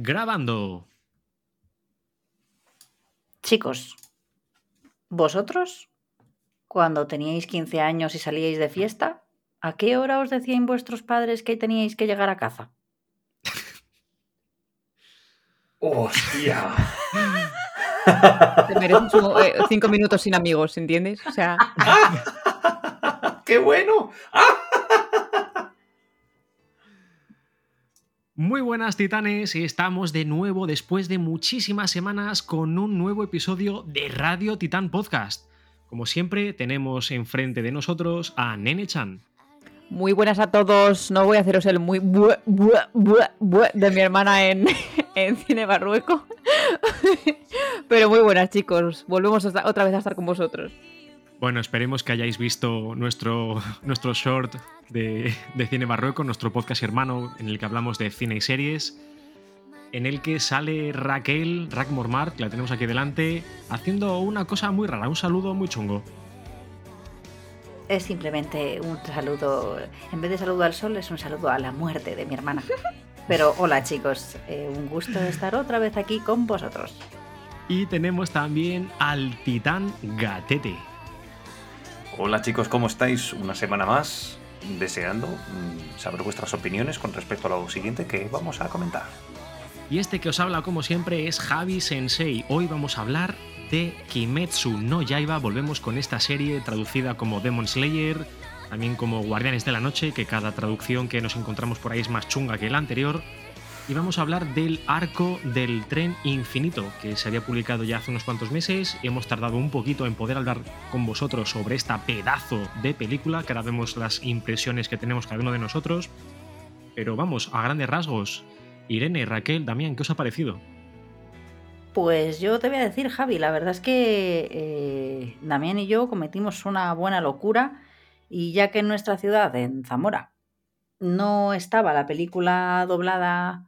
Grabando. Chicos, vosotros, cuando teníais 15 años y salíais de fiesta, ¿a qué hora os decían vuestros padres que teníais que llegar a casa? ¡Hostia! Te mereces un- eh, cinco minutos sin amigos, ¿entiendes? O sea, ¡Qué bueno! Muy buenas titanes, estamos de nuevo después de muchísimas semanas con un nuevo episodio de Radio Titán Podcast. Como siempre, tenemos enfrente de nosotros a Nene Chan. muy buenas a todos. No voy a haceros el muy bue de mi hermana en, en Cine Barrueco. Pero muy buenas, chicos. Volvemos otra vez a estar con vosotros. Bueno, esperemos que hayáis visto nuestro, nuestro short de, de Cine Barroco, nuestro podcast hermano en el que hablamos de cine y series, en el que sale Raquel, Rack Mormar, que la tenemos aquí delante, haciendo una cosa muy rara, un saludo muy chungo. Es simplemente un saludo, en vez de saludo al sol, es un saludo a la muerte de mi hermana. Pero hola chicos, eh, un gusto estar otra vez aquí con vosotros. Y tenemos también al titán Gatete. Hola chicos, ¿cómo estáis? Una semana más, deseando mm, saber vuestras opiniones con respecto a lo siguiente que vamos a comentar. Y este que os habla como siempre es Javi Sensei. Hoy vamos a hablar de Kimetsu no Yaiba. Volvemos con esta serie traducida como Demon Slayer, también como Guardianes de la Noche, que cada traducción que nos encontramos por ahí es más chunga que la anterior. Y vamos a hablar del arco del tren infinito, que se había publicado ya hace unos cuantos meses. Hemos tardado un poquito en poder hablar con vosotros sobre esta pedazo de película, que ahora vemos las impresiones que tenemos cada uno de nosotros. Pero vamos, a grandes rasgos. Irene, Raquel, Damián, ¿qué os ha parecido? Pues yo te voy a decir, Javi, la verdad es que eh, Damián y yo cometimos una buena locura y ya que en nuestra ciudad, en Zamora, no estaba la película doblada,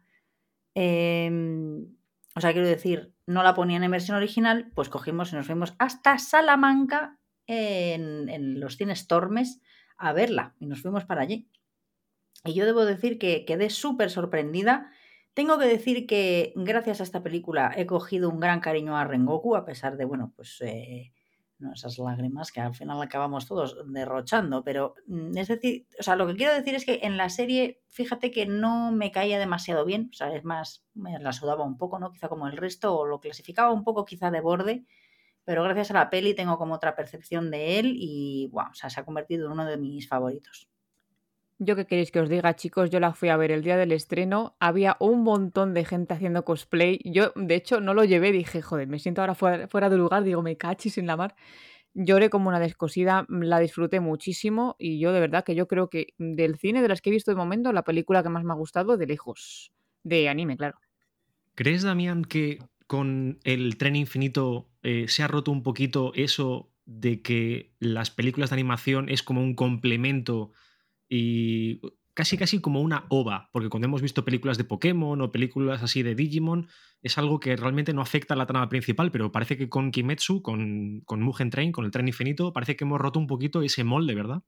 em, o sea, quiero decir, no la ponían en versión original, pues cogimos y nos fuimos hasta Salamanca en, en los cines Tormes a verla y nos fuimos para allí. Y yo debo decir que quedé súper sorprendida. Tengo que decir que gracias a esta película he cogido un gran cariño a Rengoku, a pesar de, bueno, pues eh, no, esas lágrimas que al final acabamos todos derrochando. Pero mm, es decir, o sea, lo que quiero decir es que en la serie, fíjate que no me caía demasiado bien, o sea, es más, me la sudaba un poco, ¿no? Quizá como el resto, o lo clasificaba un poco quizá de borde. Pero gracias a la peli tengo como otra percepción de él y, wow, o sea, se ha convertido en uno de mis favoritos. Yo qué queréis que os diga, chicos, yo la fui a ver el día del estreno, había un montón de gente haciendo cosplay, yo de hecho no lo llevé, dije, joder, me siento ahora fuera, fuera de lugar, digo, me cachis en la mar. Lloré como una descosida, la disfruté muchísimo y yo de verdad que yo creo que del cine de las que he visto de momento, la película que más me ha gustado de lejos, de anime, claro. ¿Crees, Damián, que con el tren infinito eh, se ha roto un poquito eso de que las películas de animación es como un complemento y casi casi como una ova? Porque cuando hemos visto películas de Pokémon o películas así de Digimon, es algo que realmente no afecta a la trama principal, pero parece que con Kimetsu, con, con Mugen Train, con el tren infinito, parece que hemos roto un poquito ese molde, ¿verdad?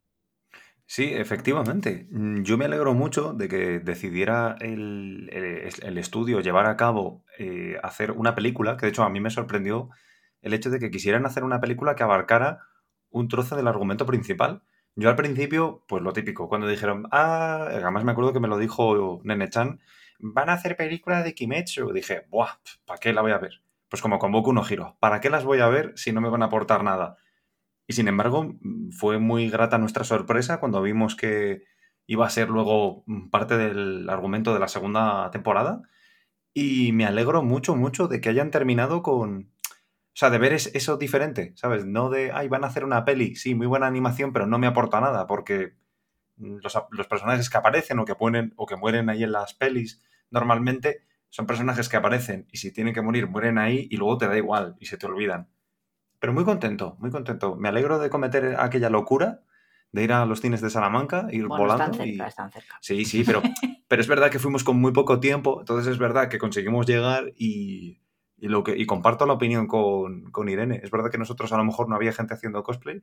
Sí, efectivamente. Mm, Yo me alegro mucho de que decidiera el, el- estudio llevar a cabo eh, hacer una película, que de hecho a mí me sorprendió el hecho de que quisieran hacer una película que abarcara un trozo del argumento principal. Yo al principio, pues lo típico, cuando dijeron, ah, además me acuerdo que me lo dijo Nene Chan, van a hacer película de Kimetsu. Dije, buah, ¿para qué la voy a ver? Pues como con Boku no Hero, ¿para qué las voy a ver si no me van a aportar nada? Y sin embargo, mm, fue muy grata nuestra sorpresa cuando vimos que iba a ser luego mm, parte del argumento de la segunda temporada. Y me alegro mucho, mucho de que hayan terminado con... O sea, de ver es- eso diferente, ¿sabes? No de, ay, van a hacer una peli, sí, muy buena animación, pero no me aporta nada, porque mm, los, los personajes que aparecen o que, ponen, o que mueren ahí en las pelis normalmente son personajes que aparecen y si tienen que morir, mueren ahí y luego te da igual y se te olvidan. Pero muy contento, muy contento. Me alegro de cometer aquella locura de ir a los cines de Salamanca, ir Bueno, volando. están y- cerca, están cerca. Sí, sí, pero, pero es verdad que fuimos con muy poco tiempo, entonces es verdad que conseguimos llegar y, y lo que, y comparto la opinión con, con Irene. Es verdad que nosotros a lo mejor no había gente haciendo cosplay,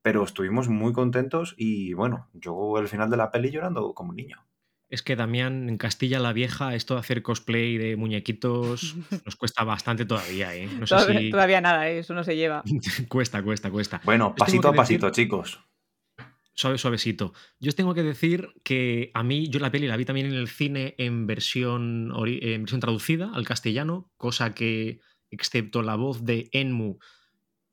pero estuvimos muy contentos y bueno, yo el final de la peli llorando como un niño. Es que Damián, en Castilla la Vieja, esto de hacer cosplay de muñequitos nos cuesta bastante todavía, ¿eh? No sé todavía, si... todavía nada, ¿eh? eso no se lleva. cuesta, cuesta, cuesta. Bueno, pasito a pasito, chicos. Suave, suavecito. Yo os tengo que decir que a mí, yo la peli la vi también en el cine en versión, en versión traducida al castellano, cosa que, excepto la voz de Enmu,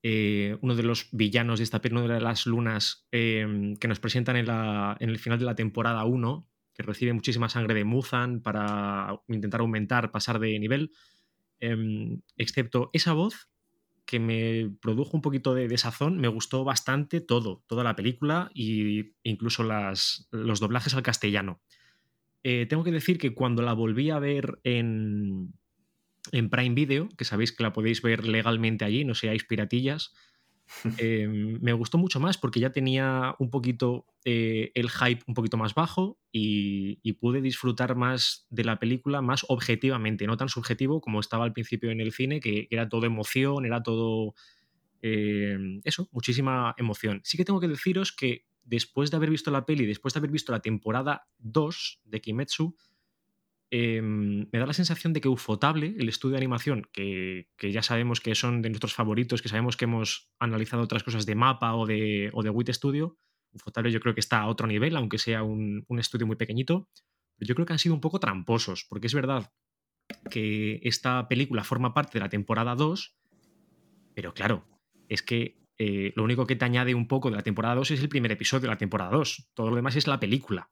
eh, uno de los villanos de esta peli, de las lunas eh, que nos presentan en, la, en el final de la temporada 1, que recibe muchísima sangre de Muzan para intentar aumentar, pasar de nivel. Em, excepto esa voz que me produjo un poquito de desazón, me gustó bastante todo, toda la película e incluso las, los doblajes al castellano. Eh, tengo que decir que cuando la volví a ver en, en Prime Video, que sabéis que la podéis ver legalmente allí, no seáis piratillas, Em, me gustó mucho más porque ya tenía un poquito eh, el hype un poquito más bajo y, pude disfrutar más de la película más objetivamente, no tan subjetivo como estaba al principio en el cine, que era todo emoción, era todo... Em, eso, muchísima emoción. Sí que tengo que deciros que después de haber visto la peli, después de haber visto la temporada 2 de Kimetsu, Em, me da la sensación de que Ufotable, el estudio de animación, que, ya sabemos que son de nuestros favoritos, que sabemos que hemos analizado otras cosas de Mapa o de, o de WIT Studio, Ufotable yo creo que está a otro nivel, aunque sea un, estudio muy pequeñito, pero yo creo que han sido un poco tramposos, porque es verdad que esta película forma parte de la temporada 2, pero claro, es que eh, lo único que te añade un poco de la temporada 2 es el primer episodio de la temporada 2, todo lo demás es la película.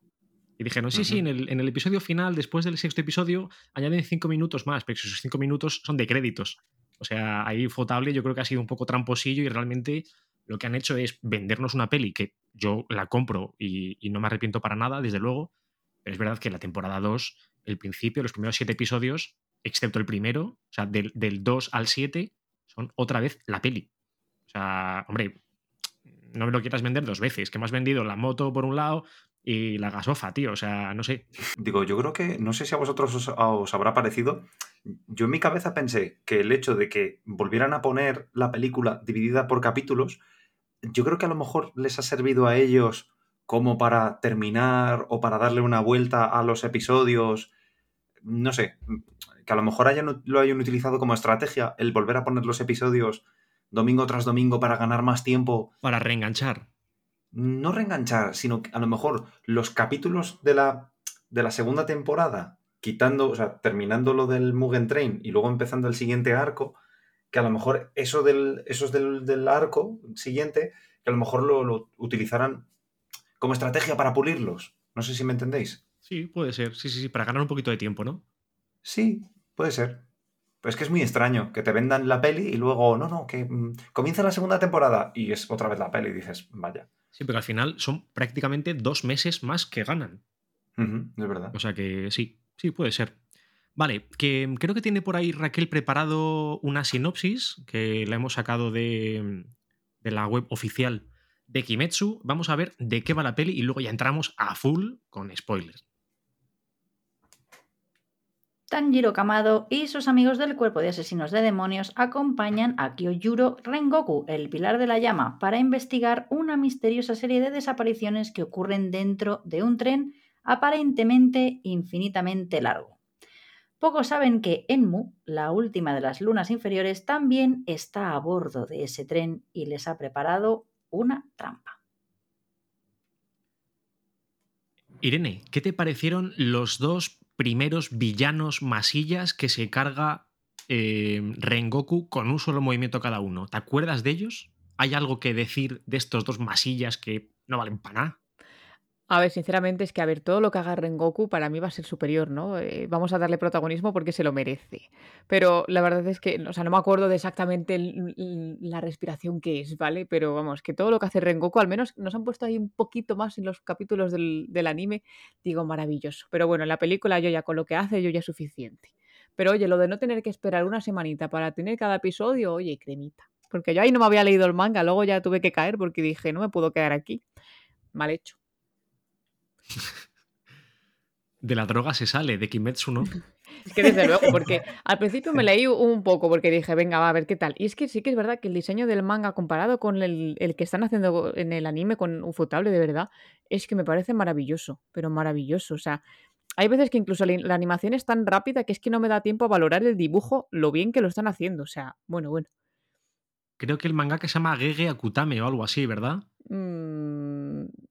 Y dijeron, sí, sí, en el, episodio final, después del sexto episodio, añaden cinco minutos más, pero esos cinco minutos son de créditos. O sea, ahí Fotable yo creo que ha sido un poco tramposillo y realmente lo que han hecho es vendernos una peli que yo la compro y, no me arrepiento para nada, desde luego. Pero es verdad que la temporada 2, el principio, los primeros siete episodios, excepto el primero, o sea, del, del 2 al 7, son otra vez la peli. O sea, hombre, no me lo quieras vender dos veces, que me has vendido la moto por un lado, y la gasofa, tío. O sea, no sé. Digo, yo creo que, no sé si a vosotros os, habrá parecido. Yo en mi cabeza pensé que el hecho de que volvieran a poner la película dividida por capítulos, yo creo que a lo mejor les ha servido a ellos como para terminar o para darle una vuelta a los episodios. No sé, que a lo mejor hayan, lo hayan utilizado como estrategia el volver a poner los episodios domingo tras domingo para ganar más tiempo. Para reenganchar no reenganchar, sino que a lo mejor los capítulos de la, de la segunda temporada, quitando, o sea, terminando lo del Mugen Train y luego empezando el siguiente arco, que a lo mejor eso del, esos del, del arco siguiente, que a lo mejor lo, lo utilizaran como estrategia para pulirlos. No sé si me entendéis. Sí, puede ser. Sí, sí, sí, para ganar un poquito de tiempo, ¿no? Sí, puede ser. Pues es que es muy extraño que te vendan la peli y luego, no, no, que mm, comienza la segunda temporada y es otra vez la peli y dices, vaya. Sí, pero al final son prácticamente dos meses más que ganan. es verdad. O sea que sí, sí, puede ser. Vale, que creo que tiene por ahí Raquel preparado una sinopsis que la hemos sacado de, de la web oficial de Kimetsu. Vamos a ver de qué va la peli y luego ya entramos a full con spoilers. Tanjiro Kamado y sus amigos del cuerpo de asesinos de demonios acompañan a Kyojuro Rengoku, el pilar de la llama, para investigar una misteriosa serie de desapariciones que ocurren dentro de un tren aparentemente infinitamente largo. Pocos saben que Enmu, la última de las lunas inferiores, también está a bordo de ese tren y les ha preparado una trampa. Irene, ¿qué te parecieron los dos primeros villanos masillas que se carga eh, Rengoku con un solo movimiento cada uno. ¿Te acuerdas de ellos? ¿Hay algo que decir de estos dos masillas que no valen para nada? A ver, sinceramente es que, a ver, todo lo que haga Rengoku para mí va a ser superior, ¿no? Eh, vamos a darle protagonismo porque se lo merece. Pero la verdad es que, o sea, no me acuerdo de exactamente la respiración que es, ¿vale? Pero vamos, que todo lo que hace Rengoku, al menos nos han puesto ahí un poquito más en los capítulos del, del anime, digo, maravilloso. Pero bueno, en la película yo ya con lo que hace, yo ya es suficiente. Pero oye, lo de no tener que esperar una semanita para tener cada episodio, oye, cremita. Porque yo ahí no me había leído el manga, luego ya tuve que caer porque dije, no me puedo quedar aquí. Mal hecho. De la droga se sale, de Kimetsu no. Es que desde luego, porque al principio me leí un poco porque dije, venga, va a ver qué tal. Y es que sí que es verdad que el diseño del manga comparado con el, que están haciendo en el anime con Ufotable, de verdad, es que me parece maravilloso, pero maravilloso. O sea, hay veces que incluso la, animación es tan rápida que es que no me da tiempo a valorar el dibujo, lo bien que lo están haciendo. O sea, bueno, bueno. Creo que el manga que se llama Gege Akutame o algo así, ¿verdad?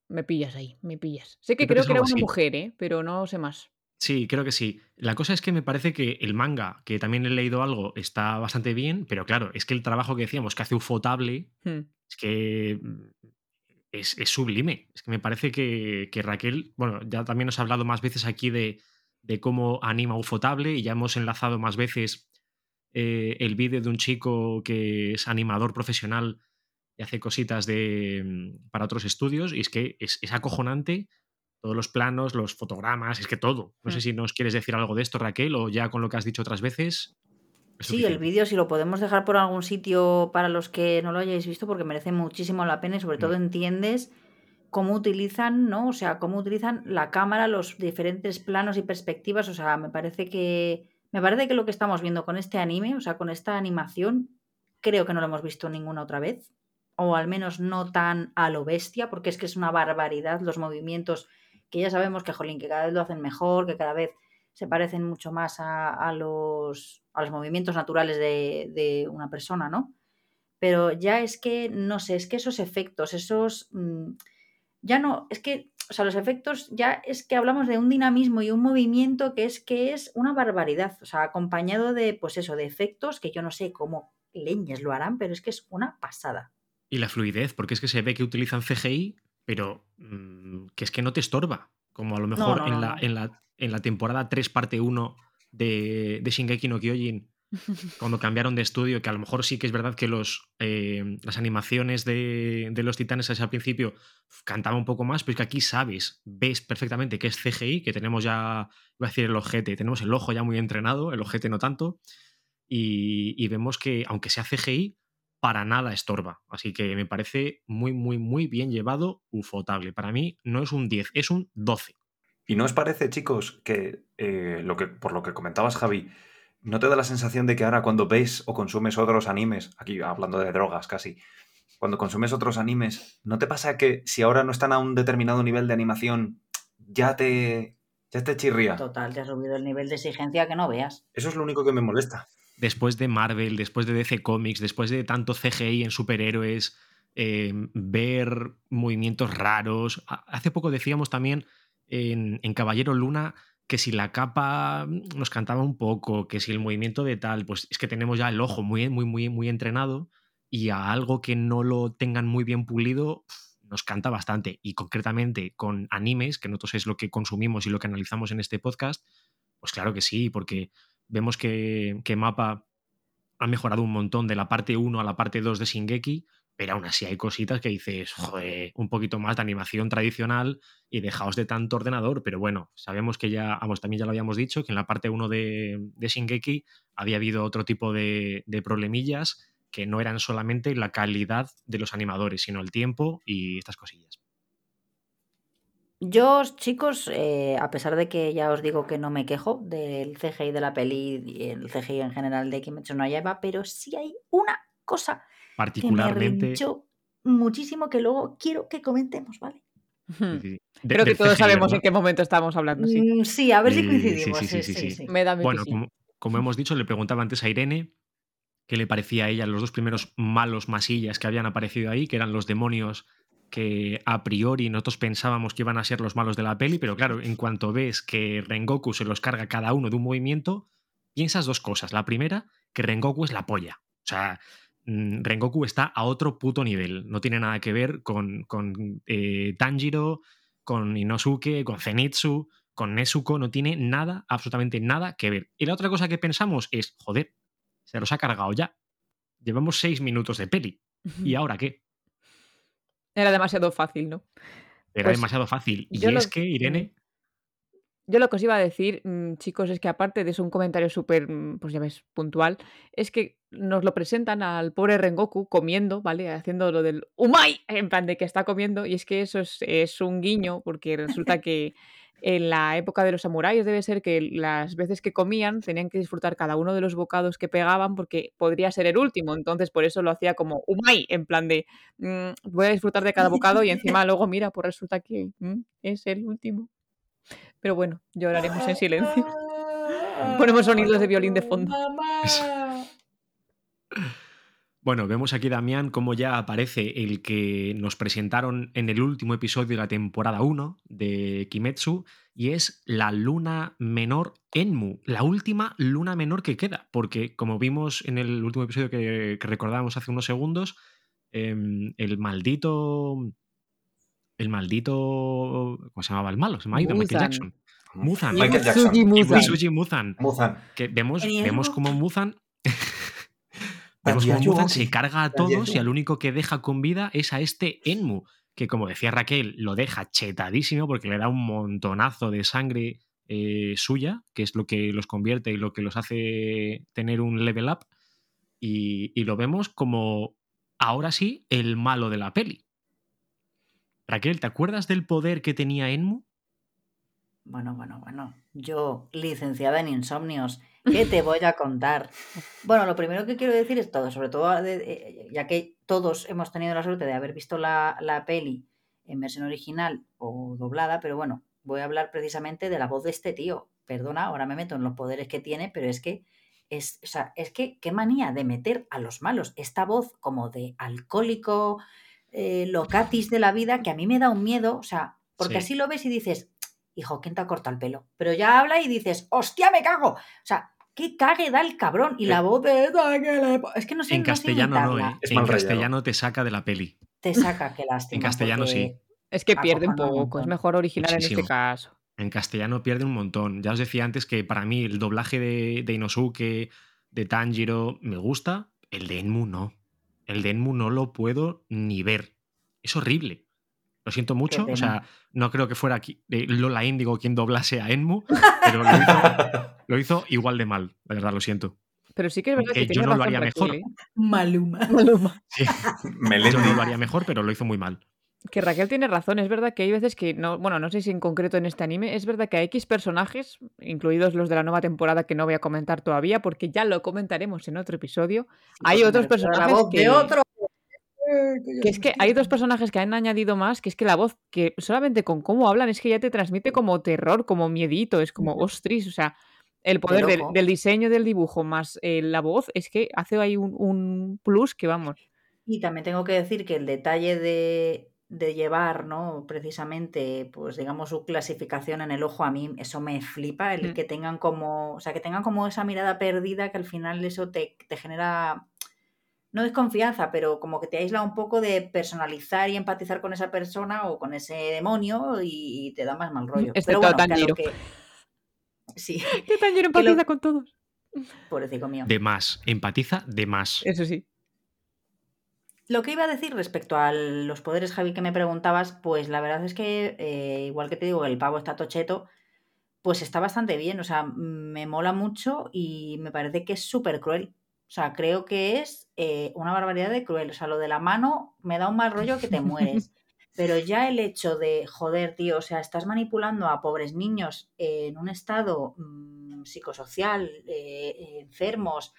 Me pillas ahí, me pillas. Sé que creo, que, era una mujer, ¿eh? pero no sé más. Sí, creo que sí. La cosa es que me parece que el manga, que también he leído algo, está bastante bien, pero claro, es que el trabajo que decíamos que hace Ufotable hmm. es que mm, es, sublime. Es que me parece que, Raquel, bueno, ya también nos ha hablado más veces aquí de, cómo anima Ufotable y ya hemos enlazado más veces eh, el vídeo de un chico que es animador profesional y hace cositas de, mm, para otros estudios y es que es, es acojonante todos los planos, los fotogramas, es que todo. No sé mm. si nos quieres decir algo de esto, Raquel, o ya con lo que has dicho otras veces. Sí, el vídeo, si lo podemos dejar por algún sitio para los que no lo hayáis visto, porque merece muchísimo la pena y sobre todo mm. entiendes cómo utilizan, ¿no? O sea, cómo utilizan la cámara, los diferentes planos y perspectivas. O sea, me parece que. Me parece que lo que estamos viendo con este anime, o sea, con esta animación, creo que no lo hemos visto ninguna otra vez. O al menos no tan a lo bestia, porque es que es una barbaridad los movimientos que ya sabemos que, jolín, que cada vez lo hacen mejor, que cada vez se parecen mucho más a, los, movimientos naturales de, una persona, ¿no? Pero ya es que, no sé, es que esos efectos, esos... Mm, ya no, es que, o sea, los efectos ya es que hablamos de un dinamismo y un movimiento que es que es una barbaridad, o sea, acompañado de, pues eso, de efectos que yo no sé cómo leñes lo harán, pero es que es una pasada. Y la fluidez, porque es que se ve que utilizan CGI pero mm, que es que no te estorba. Como a lo mejor en, la, en, la, en, la, temporada 3, parte 1 de, de Shingeki no Kyojin, cuando cambiaron de estudio, que a lo mejor sí que es verdad que los, eh, las animaciones de, de, los titanes al principio cantaban un poco más, pero es que aquí sabes, ves perfectamente que es CGI, que tenemos ya, voy a decir el ojete, tenemos el ojo ya muy entrenado, el ojete no tanto, y, y vemos que aunque sea CGI, para nada estorba. Así que me parece muy, muy, muy bien llevado, ufotable. Para mí no es un 10, es un 12. ¿Y no os parece, chicos, que, eh, lo que por lo que comentabas, Javi, ¿no te da la sensación de que ahora cuando ves o consumes otros animes, aquí hablando de drogas casi, cuando consumes otros animes, ¿no te pasa que si ahora no están a un determinado nivel de animación, ya te, ya te chirría? Total, te ha subido el nivel de exigencia que no veas. Eso es lo único que me molesta después de Marvel, después de DC Comics, después de tanto CGI en superhéroes, eh, ver movimientos raros. Hace poco decíamos también en, Caballero Luna que si la capa nos cantaba un poco, que si el movimiento de tal, pues es que tenemos ya el ojo muy, muy, muy, muy entrenado y a algo que no lo tengan muy bien pulido nos canta bastante. Y concretamente con animes, que nosotros es lo que consumimos y lo que analizamos en este podcast, pues claro que sí, porque vemos que, que Mapa ha mejorado un montón de la parte 1 a la parte 2 de Shingeki, pero aún así hay cositas que dices, joder, un poquito más de animación tradicional y dejaos de tanto ordenador, pero bueno, sabemos que ya, vamos, también ya lo habíamos dicho, que en la parte 1 de, de Shingeki había habido otro tipo de, de problemillas que no eran solamente la calidad de los animadores, sino el tiempo y estas cosillas. Yo, chicos, eh, a pesar de que ya os digo que no me quejo del CGI de la peli y el CGI en general de Kimetsu no Yaiba, pero sí hay una cosa particularmente que me muchísimo que luego quiero que comentemos, ¿vale? Creo que todos sabemos en qué momento estamos hablando. Sí, sí a ver si coincidimos. Sí, sí, sí, Me da bueno, como, como, hemos dicho, le preguntaba antes a Irene qué le parecía a ella los dos primeros malos masillas que habían aparecido ahí, que eran los demonios que a priori nosotros pensábamos que iban a ser los malos de la peli, pero claro, en cuanto ves que Rengoku se los carga cada uno de un movimiento, piensas dos cosas. La primera, que Rengoku es la polla. O sea, mm, Rengoku está a otro puto nivel. No tiene nada que ver con, con eh, Tanjiro, con Inosuke, con Zenitsu, con Nezuko. No tiene nada, absolutamente nada que ver. Y la otra cosa que pensamos es, joder, se los ha cargado ya. Llevamos seis minutos de peli. ¿Y ahora qué? Era demasiado fácil, ¿no? Era pues demasiado fácil. Y es que, Irene. Yo lo que os iba a decir, mm, chicos, es que aparte de eso, un comentario súper, mm, pues ya ves, puntual, es que nos lo presentan al pobre Rengoku comiendo, ¿vale? Haciendo lo del umai, en plan de que está comiendo, y es que eso es, es un guiño, porque resulta que en la época de los samuráis debe ser que las veces que comían tenían que disfrutar cada uno de los bocados que pegaban porque podría ser el último. Entonces, por eso lo hacía como umai, en plan de mm, voy a disfrutar de cada bocado y encima luego, mira, pues resulta que es el último. Pero bueno, lloraremos en silencio. Ponemos sonidos de violín de fondo. Bueno, vemos aquí, Damián, cómo ya aparece el que nos presentaron en el último episodio de la temporada 1 de Kimetsu, y es la luna menor Enmu, la última luna menor que queda, porque como vimos en el último episodio que, que recordábamos hace unos segundos, em, el maldito. El maldito. ¿Cómo se llamaba el malo? Se me ha ido, Michael. Jackson. Muzan. Michael Jackson. Muzan. Muzan. Muzan. Que vemos, ¿Y vemos como Muzan. vemos como Muzan se carga a todos y al único que deja con vida es a este Enmu, que como decía Raquel, lo deja chetadísimo porque le da un montonazo de sangre eh, suya, que es lo que los convierte y lo que los hace tener un level up. Y, y lo vemos como ahora sí el malo de la peli. Raquel, ¿te acuerdas del poder que tenía Enmu? Bueno, bueno, bueno. Yo, licenciada en insomnios, ¿qué te voy a contar? Bueno, lo primero que quiero decir es todo, sobre todo de- eh, ya que todos hemos tenido la suerte de haber visto la, la peli en versión original o doblada, pero bueno, voy a hablar precisamente de la voz de este tío. Perdona, ahora me meto en los poderes que tiene, pero es que es, o sea, es que qué manía de meter a los malos esta voz como de alcohólico, eh, locatis de la vida, que a mí me da un miedo, o sea, porque Sí. así lo ves y dices, hijo, ¿quién te ha cortado el pelo? Pero ya habla y dices, hostia, me cago. O sea, qué cague da el cabrón. Y la voz de... Es que no sé, en no sé castellano no, imitarla. ¿eh? Es En castellano te saca de la peli. Te saca, qué lástima. En castellano porque- sí. Es que pierde un poco, es mejor original en este caso. En castellano pierde un montón. Ya os decía antes que para mí el doblaje de, de Inosuke, de Tanjiro, me gusta. El de Enmu no. El de Enmu no lo puedo ni ver. Es horrible. Lo siento mucho. O sea, no creo que fuera aquí, eh, Lola Índigo quien doblase a Enmu, pero lo hizo, lo hizo igual de mal. La verdad, lo siento. Pero sí que es verdad Que que, yo no lo haría mejor. ¿eh? Maluma. Maluma. Sí, yo no lo haría mejor, pero lo hizo muy mal. Que Raquel tiene razón, es verdad que hay veces que no, bueno, no sé si en concreto en este anime, es verdad que hay X personajes, incluidos los de la nueva temporada que no voy a comentar todavía, porque ya lo comentaremos en otro episodio. Hay otros personajes que, de otro. que es que hay dos personajes que han añadido más, que es que la voz, que solamente con cómo hablan, es que ya te transmite como terror, como miedito, es como ostris, o sea, el poder del diseño del dibujo más eh, la voz, es que hace ahí un, un plus que vamos. Y también tengo que decir que el detalle de, de llevar, ¿no? Precisamente, pues digamos, su clasificación en el ojo, a mí eso me flipa, el Mm. que tengan como, o sea, que tengan como esa mirada perdida que al final eso te, te genera, no desconfianza, pero como que te aísla un poco de personalizar y empatizar con esa persona o con ese demonio y, te da más mal rollo. Excepto pero bueno, Tanjiro. que... Sí, Que Tanjiro Que lo- empatiza con todos. pobrecito mío. De más. Empatiza de más. Eso sí. Lo que iba a decir respecto a los poderes, Javi, que me preguntabas, pues la verdad es que, eh, igual que te digo el pavo está tocheto, pues está bastante bien. O sea, me mola mucho y me parece que es súper cruel. O sea, creo que es eh, una barbaridad de cruel. O sea, lo de la mano me da un mal rollo que te mueres. Pero ya el hecho de, joder, tío, o sea, estás manipulando a pobres niños en un estado mm, psicosocial, eh, enfermos,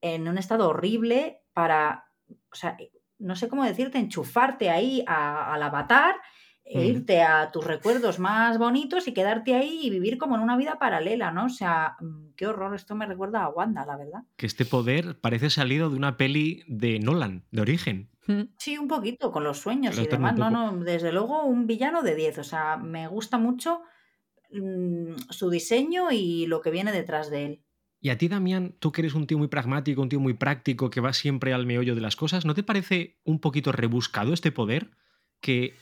en un estado horrible para, o sea, no sé cómo decirte, enchufarte ahí a- al avatar, e Mm. irte a tus recuerdos más bonitos y quedarte ahí y vivir como en una vida paralela, ¿no? O sea, mm, qué horror, esto me recuerda a Wanda, la verdad. Que este poder parece salido de una peli de Nolan, de origen. Sí, un poquito, con los sueños y demás. No, no, desde luego un villano de 10. O sea, me gusta mucho mm, su diseño y lo que viene detrás de él. Y a ti, Damián, tú que eres un tío muy pragmático, un tío muy práctico, que va siempre al meollo de las cosas, ¿no te parece un poquito rebuscado este poder? Que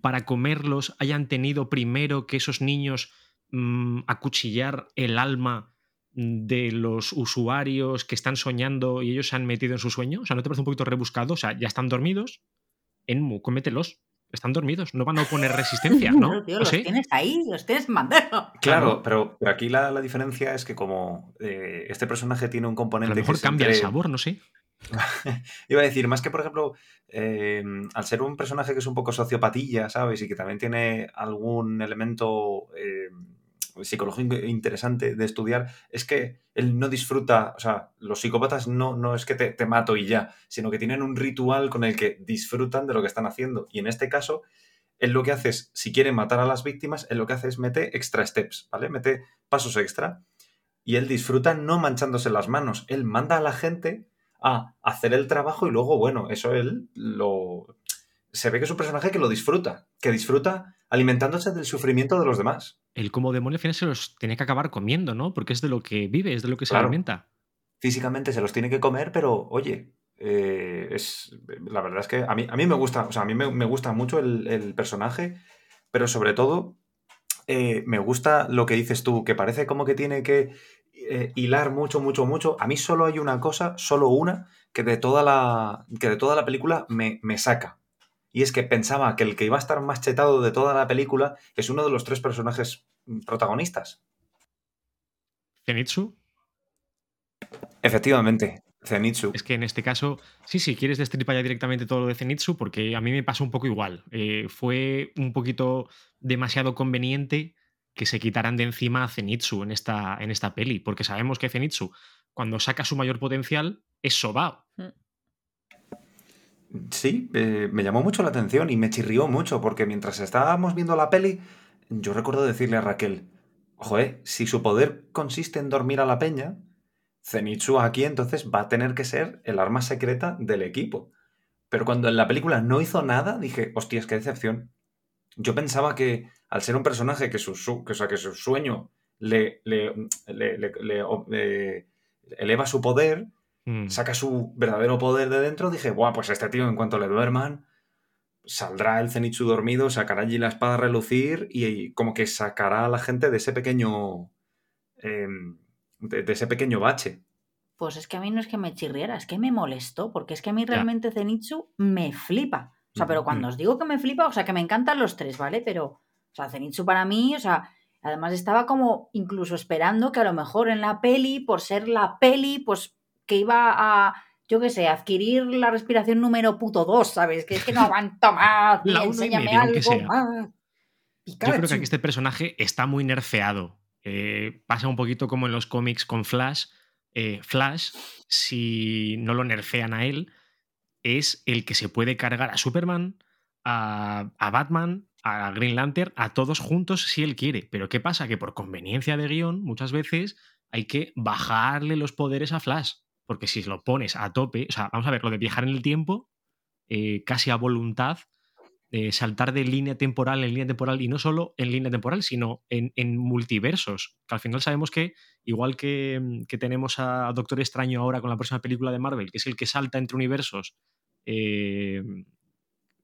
para comerlos hayan tenido primero que esos niños mm, acuchillar el alma de los usuarios que están soñando y ellos se han metido en su sueño. O sea, ¿no te parece un poquito rebuscado? O sea, ya están dormidos. Enmu, cómetelos. Están dormidos. No van a oponer resistencia, ¿no? Claro, tío, ¿O los sí? tienes ahí, los tienes en bandeja. Claro, pero, pero aquí la, la diferencia es que como eh, este personaje tiene un A componente lo que mejor cambia el entre- sabor, no sé. Iba a decir, más que por ejemplo, eh, al ser un personaje que es un poco sociopatilla, ¿sabes? Y que también tiene algún elemento eh, psicológico interesante de estudiar, es que él no disfruta, o sea, los psicópatas no, no es que te, te mato y ya, sino que tienen un ritual con el que disfrutan de lo que están haciendo. Y en este caso, él lo que hace es, si quiere matar a las víctimas, él lo que hace es mete extra steps, ¿vale? Mete pasos extra. Y él disfruta no manchándose las manos. Él manda a la gente a hacer el trabajo y luego, bueno, eso él lo... Se ve que es un personaje que lo disfruta, que disfruta alimentándose del sufrimiento de los demás. Él como demonio al final se los tiene que acabar comiendo, ¿no? Porque es de lo que vive, es de lo que se alimenta. Físicamente se los tiene que comer, pero oye, eh, es, la verdad es que a mí, a mí me gusta, o sea, a mí me, gusta mucho el, personaje, pero sobre todo eh, me gusta lo que dices tú, que parece como que tiene que eh, hilar mucho, mucho, mucho. A mí solo hay una cosa, solo una, que de toda la, que de toda la película me, me saca. Y es que pensaba que el que iba a estar más chetado de toda la película es uno de los tres personajes protagonistas. ¿Zenitsu? Efectivamente. Zenitsu. Es que en este caso, sí, sí, quieres destripar ya directamente todo lo de Zenitsu, porque a mí me pasa un poco igual. Eh, fue un poquito demasiado conveniente que se quitaran de encima a Zenitsu en esta, en esta peli, porque sabemos que Zenitsu, cuando saca su mayor potencial, es Sobao. Mm. Sí, eh, me llamó mucho la atención y me chirrió mucho, porque mientras estábamos viendo la peli, yo recuerdo decirle a Raquel, joder, si su poder consiste en dormir a la peña, Zenitsu aquí entonces va a tener que ser el arma secreta del equipo. Pero cuando en la película no hizo nada, dije, hostias, qué decepción. Yo pensaba que al ser un personaje que su, que, sea, que su sueño le, le, eleva su poder, mm. saca su verdadero poder de dentro, dije, Buah, pues este tío en cuanto le duerman, saldrá el Zenitsu dormido, sacará allí la espada a relucir y, como que sacará a la gente de ese pequeño... Em, de, ese pequeño bache. Pues es que a mí no es que me chirriera, es que me molestó, porque es que a mí realmente Zenitsu me flipa. O sea, pero cuando os digo que me flipa, o sea, que me encantan los tres, ¿vale? Pero, o sea, Zenitsu para mí, o sea, además estaba como incluso esperando que a lo mejor en la peli, por ser la peli, pues que iba a, yo qué sé, adquirir la respiración número puto dos, ¿sabes? Que es que no aguanto más, la enséñame algo más. Yo creo que aquí este personaje está muy nerfeado. Eh, pasa un poquito como en los cómics con Flash. Eh, Flash, si no lo nerfean a él, es el que se puede cargar a Superman, a, Batman, a Green Lantern, a todos juntos si él quiere. Pero ¿qué pasa? Que por conveniencia de guion, muchas veces hay que bajarle los poderes a Flash. Porque si lo pones a tope, o sea, vamos a ver, lo de viajar en el tiempo, eh, casi a voluntad, eh, saltar de línea temporal en línea temporal y no solo en línea temporal, sino en, multiversos. Que al final sabemos que, igual que, mm, tenemos a Doctor Extraño ahora con la próxima película de Marvel, que es el que salta entre universos eh,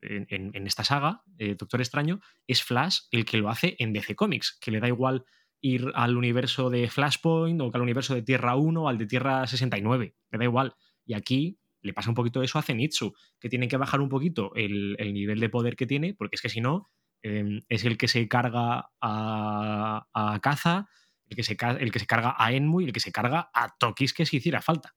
en, esta saga, Doctor Extraño, es Flash el que lo hace en DC Comics, que le da igual ir al universo de Flashpoint o al universo de Tierra 1 o al de Tierra 69, le da igual. Y aquí le pasa un poquito eso a Zenitsu, que tiene que bajar un poquito el, nivel de poder que tiene, porque es que si no, em, es el que se carga a, a Kaza, el que, se, el que se carga a Enmu y el que se carga a Tokis que si hiciera falta.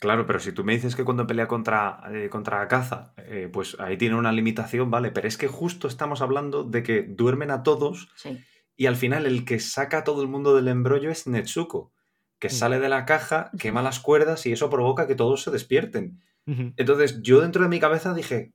Claro, pero si tú me dices que cuando pelea contra, eh, contra Kaza, eh, pues ahí tiene una limitación, ¿vale? Pero es que justo estamos hablando de que duermen a todos y al final el que saca a todo el mundo del embrollo es Netsuko que mm. sale de la caja, quema las cuerdas y eso provoca que todos se despierten. Entonces, yo dentro de mi cabeza dije.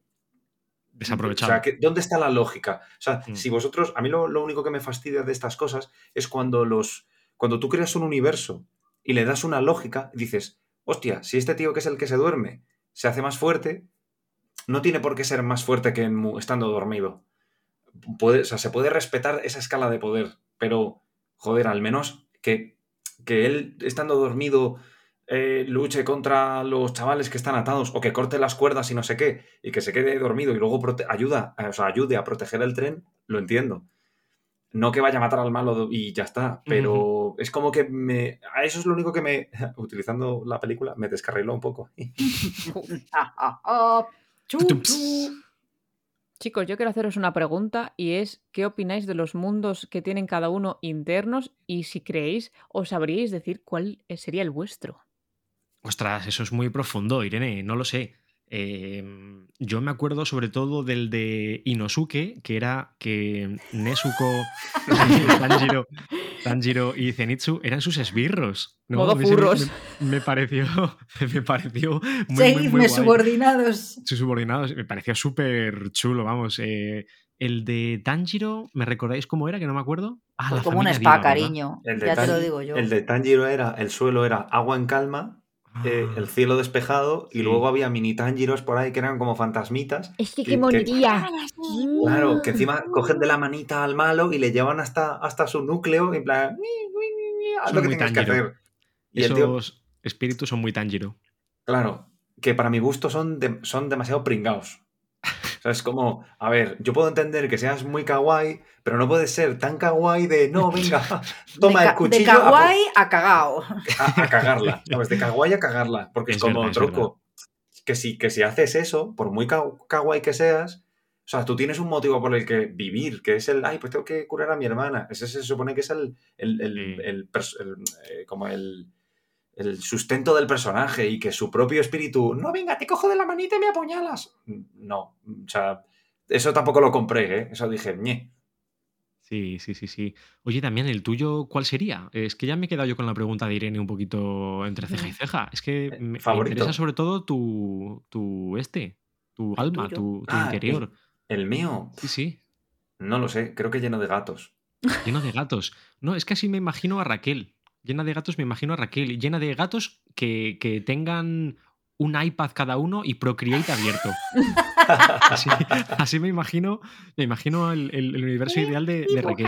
Desaprovechado. O sea, ¿dónde está la lógica? O sea, mm. si vosotros. A mí lo, único que me fastidia de estas cosas es cuando los. Cuando tú creas un universo y le das una lógica, dices, hostia, si este tío que es el que se duerme se hace más fuerte, no tiene por qué ser más fuerte que estando dormido. Puede, o sea, se puede respetar esa escala de poder, pero, joder, al menos que que él, estando dormido, eh, luche contra los chavales que están atados o que corte las cuerdas y no sé qué, y que se quede dormido y luego ayuda, o sea, ayude a proteger el tren, lo entiendo. No que vaya a matar al malo y ya está, pero es como que me. A eso es lo único que me. Utilizando la película, me descarriló un poco. Chicos, yo quiero haceros una pregunta y es ¿qué opináis de los mundos que tienen cada uno internos y si creéis o sabríais decir cuál sería el vuestro? Ostras, eso es muy profundo, Irene, no lo sé. Em, yo me acuerdo sobre todo del de Inosuke, que era que Nezuko, Tanjiro, y Zenitsu eran sus esbirros. ¿no? furros. Me, pareció, me pareció muy, subordinados. Sus subordinados, me pareció súper chulo, vamos. Eh, El de Tanjiro, ¿me recordáis cómo era? Que no me acuerdo. Ah, Pues la como un spa, cariño. El de, Ya te lo digo yo. el de Tanjiro era, el suelo era agua en calma, eh, Ah, el cielo despejado, y Sí. luego había mini Tanjiros por ahí que eran como fantasmitas. Es que Y qué que- moniría. Claro, que encima cogen de la manita al malo y le llevan hasta, hasta su núcleo, en plan, "Ni, ni, ni, ni, haz Son lo que tienes que hacer. Y el tío, Esos espíritus son muy Tanjiro. claro, que para mi gusto son, de- son demasiado pringados. Sea, es como, a ver, yo puedo entender que seas muy kawaii, pero no puedes ser tan kawaii de, no, venga, toma de, el cuchillo De kawaii a cagao. a, a cagarla. ¿Sabes? De kawaii a cagarla. Porque es, Es como, verdad, es troco, que si, que si haces eso, por muy ka- kawaii que seas, o sea, tú tienes un motivo por el que vivir, que es el, ay, pues tengo que curar a mi hermana. Ese se supone que es el, el, el- el, eh, como el, el sustento del personaje y que su propio espíritu, no, venga, te cojo de la manita y me apuñalas. No, o sea, eso tampoco lo compré, ¿eh? Eso dije, ñe. Sí, sí, sí, sí. Oye, también el tuyo, ¿cuál sería? Es que ya me he quedado yo con la pregunta de Irene un poquito entre ceja y ceja. Es que me, me favorito. interesa sobre todo tu, tu este, tu alma, tu, tu Ah, interior. El mío, Sí, sí, no lo sé, creo que lleno de gatos. lleno de gatos. No, es que así me imagino a Raquel. Llena de gatos me imagino a Raquel. Llena de gatos que, que tengan un iPad cada uno y Procreate abierto. Así, así me imagino, me imagino el, el- el universo ideal de, de Raquel.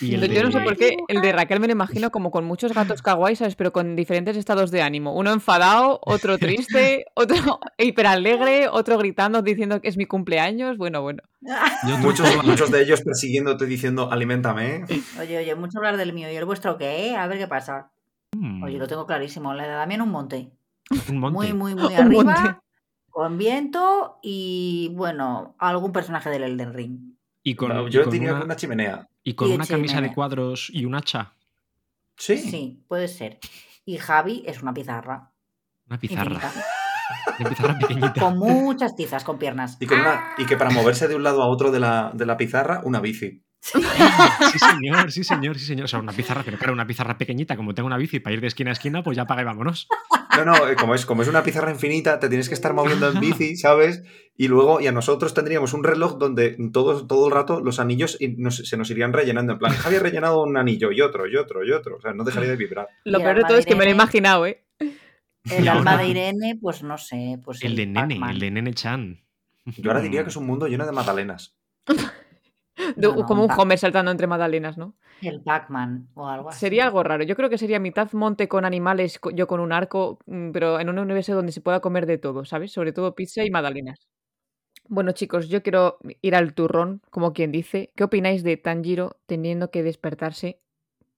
Y el Yo no sé de- por qué el de Raquel me lo imagino como con muchos gatos kawaii, ¿sabes? Pero con diferentes estados de ánimo. Uno enfadado, otro triste, otro hiperalegre, otro gritando diciendo que es mi cumpleaños. Bueno, bueno. yo Muchos, muchos de ellos persiguiéndote diciendo, alimentame. Oye, oye, mucho hablar del mío. ¿Y el vuestro qué? A ver qué pasa. Mm, Oye, lo tengo clarísimo. La de Damián un monte. Un monte. Muy, muy, muy arriba. monte. Con viento y, bueno, algún personaje del Elden Ring. Y con, No, y yo con una, con una chimenea. y con y una camisa de cuadros y un hacha. Sí. Sí, puede ser. Y Javi es una pizarra. Una pizarra. Una pizarra pequeñita. Con muchas tizas, con piernas. Y, con una, y que para moverse de un lado a otro de la, de la pizarra, una bici. Sí, señor, sí, señor, sí, señor. O sea, una pizarra, pero claro, una pizarra pequeñita, como tengo una bici para ir de esquina a esquina, pues ya paga y vámonos. No, no, eh, como es, como es una pizarra infinita, te tienes que estar moviendo en bici, ¿sabes? Y luego, y a nosotros tendríamos un reloj donde todo, todo el rato los anillos nos- se nos irían rellenando. En plan, Javi ha rellenado un anillo y otro, y otro, y otro. O sea, no dejaría de vibrar. Lo peor de todo es que me lo he imaginado, ¿eh? El alma de Irene, pues no sé. Pues El de Nene, el de Nene Chan. Yo ahora diría que es un mundo lleno de magdalenas. De- No, no, como un Homer saltando entre magdalenas, ¿no? El Pac-Man o algo así. Sería algo raro. Yo creo que sería mitad monte con animales, yo con un arco, mm, pero en un universo donde se pueda comer de todo, ¿sabes? Sobre todo pizza y magdalenas. Bueno, chicos, yo quiero ir al turrón, como quien dice. ¿Qué opináis de Tanjiro teniendo que despertarse,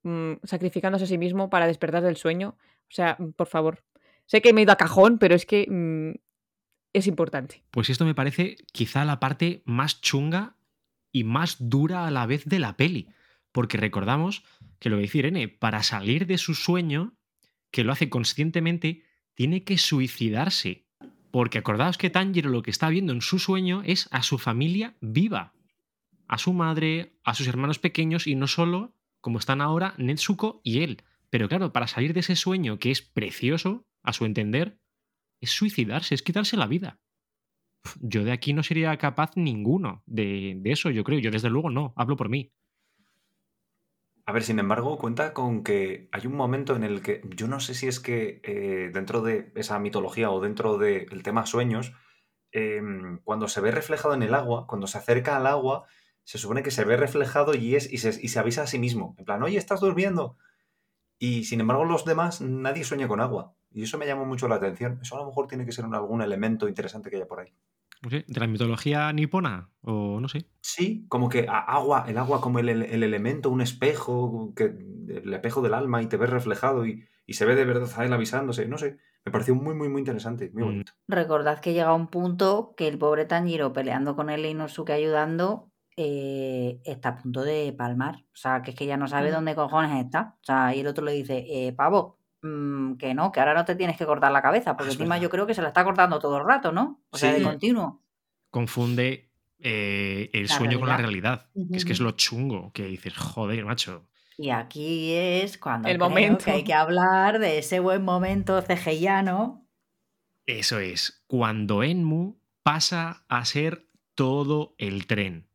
mm, sacrificándose a sí mismo para despertar del sueño? O sea, mm, por favor. Sé que me he ido a cajón, pero es que es importante. Pues esto me parece quizá la parte más chunga y más dura a la vez de la peli. Porque recordamos que lo que dice Irene, para salir de su sueño, que lo hace conscientemente, tiene que suicidarse. Porque acordaos que Tanjiro lo que está viendo en su sueño es a su familia viva. A su madre, a sus hermanos pequeños y no solo, como están ahora, Netsuko y él. Pero claro, para salir de ese sueño que es precioso, a su entender, es suicidarse, es quitarse la vida. Yo de aquí no sería capaz ninguno de, de eso, yo creo. Yo desde luego no, hablo por mí. A ver, sin embargo, cuenta con que hay un momento en el que yo no sé si es que eh, dentro de esa mitología o dentro del tema sueños, eh, cuando se ve reflejado en el agua, cuando se acerca al agua, se supone que se ve reflejado y, es, y, se, y se avisa a sí mismo. En plan, oye, estás durmiendo. Y sin embargo, los demás, nadie sueña con agua. Y eso me llamó mucho la atención. Eso a lo mejor tiene que ser algún elemento interesante que haya por ahí. No sé, de la mitología nipona, o no sé. Sí, como que agua, el agua como el, el elemento, un espejo, que, el espejo del alma y te ves reflejado y, y se ve de verdad a él avisándose, no sé, me pareció muy, muy, muy interesante, muy Mm. bonito. Recordad que llega un punto que el pobre Tanjiro peleando con él y Inosuke ayudando eh, está a punto de palmar. O sea, que es que ya no sabe Mm. dónde cojones está. O sea, y el otro le dice, eh, pavo, mm, que no, que ahora no te tienes que cortar la cabeza, porque es encima verdad. yo creo que se la está cortando todo el rato, ¿no? O sea, de continuo. Confunde eh, el La sueño con la realidad. que es que es lo chungo, que dices, joder, macho. Y aquí es cuando El creo momento. que hay que hablar de ese buen momento cejellano. Eso es, cuando Enmu pasa a ser todo el tren.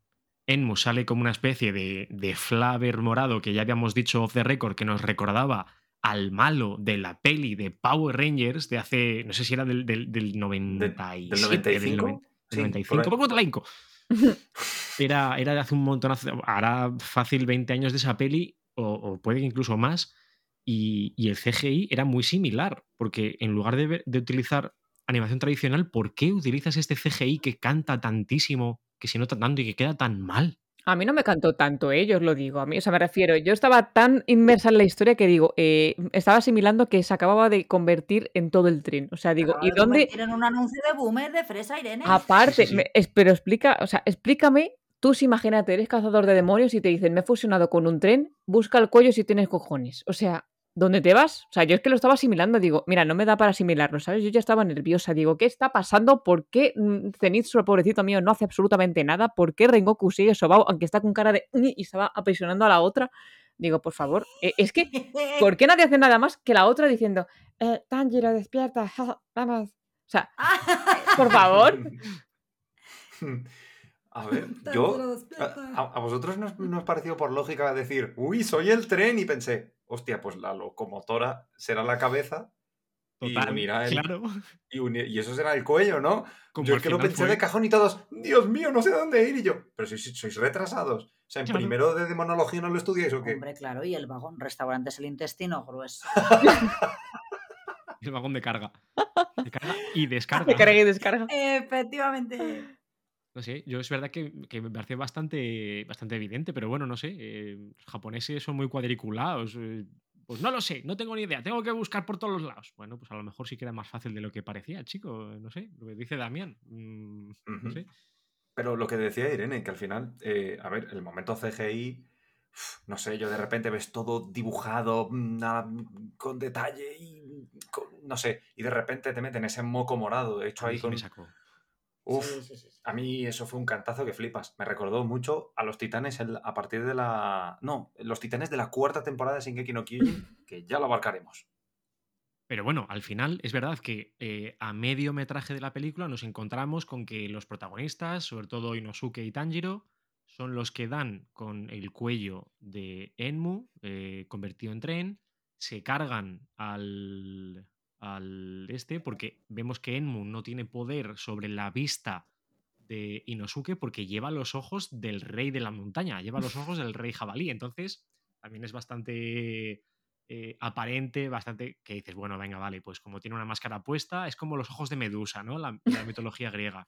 Enmu sale como una especie de, de flaver morado que ya habíamos dicho off the record que nos recordaba al malo de la peli de Power Rangers de hace, no sé si era del, del, del 97, del 95. del Sí, 95. por ahí. ¿Cómo te la? Era, era de hace un montón, hará fácil 20 años de esa peli, o, o puede que incluso más, y, y el CGI era muy similar, porque en lugar de, de utilizar animación tradicional, ¿por qué utilizas este CGI que canta tantísimo, que se nota tanto y que queda tan mal? A mí no me cantó tanto, ¿eh? yo os lo digo. A mí, o sea, me refiero, yo estaba tan inmersa en la historia que digo, eh, estaba asimilando que se acababa de convertir en todo el tren. O sea, digo, Acaba ¿y de dónde? convertir en un anuncio de boomer de fresa, Irene. Aparte, Sí, sí, sí. me- es- pero explica, o sea, explícame, tú si imagínate, eres cazador de demonios y te dicen, me he fusionado con un tren, busca el cuello si tienes cojones. O sea, ¿dónde te vas? O sea, yo es que lo estaba asimilando, digo, mira, no me da para asimilarlo, ¿sabes? Yo ya estaba nerviosa, digo, ¿qué está pasando? ¿Por qué mm, Zenitsu, pobrecito mío, no hace absolutamente nada? ¿Por qué Rengoku sigue sobao, aunque está con cara de... Y estaba aprisionando a la otra? Digo, por favor, eh, es que, ¿por qué nadie hace nada más que la otra diciendo, eh, Tanjiro, despierta, vamos? O sea, por favor. A ver, yo. A, a vosotros nos, nos pareció por lógica decir, uy, soy el tren, y pensé, hostia, pues la locomotora será la cabeza y Total, unirá el. claro. Y, uni- y eso será el cuello, ¿no? Como yo es que lo pensé fue. de cajón y todos, Dios mío, no sé dónde ir. Y yo, pero sois, sois retrasados. O sea, en Claro. primero de demonología no lo estudiáis o qué. Hombre, claro, y el vagón restaurante es el intestino grueso. El vagón de carga. De carga y descarga. Me cargué y descarga. Efectivamente. No sé, yo es verdad que, que me parece bastante, bastante evidente, pero bueno, no sé. eh, los japoneses son muy cuadriculados. eh, pues no lo sé, no tengo ni idea. Tengo que buscar por todos los lados. Bueno, pues a lo mejor sí que era más fácil de lo que parecía, chico. No sé, lo que dice Damián. mm. No sé. Pero lo que decía Irene, que al final, eh, a ver, el momento CGI, no sé, yo de repente ves todo dibujado, mm, nada, mm, con detalle y con- no sé, y de repente te meten ese moco morado hecho ahí con... me sacó. Uf, Sí, sí, sí. a mí eso fue un cantazo que flipas. Me recordó mucho a los titanes el- a partir de la... No, los titanes de la cuarta temporada de Shingeki no Kyojin, que ya lo abarcaremos. Pero bueno, al final es verdad que eh, a medio metraje de la película nos encontramos con que los protagonistas, sobre todo Inosuke y Tanjiro, son los que dan con el cuello de Enmu, eh, convertido en tren, se cargan al, al este, porque vemos que Enmu no tiene poder sobre la vista de Inosuke porque lleva los ojos del rey de la montaña, lleva los ojos del rey jabalí. Entonces, también es bastante eh, aparente, bastante que dices, bueno, venga, vale, pues como tiene una máscara puesta, es como los ojos de Medusa, ¿no? La, la mitología griega.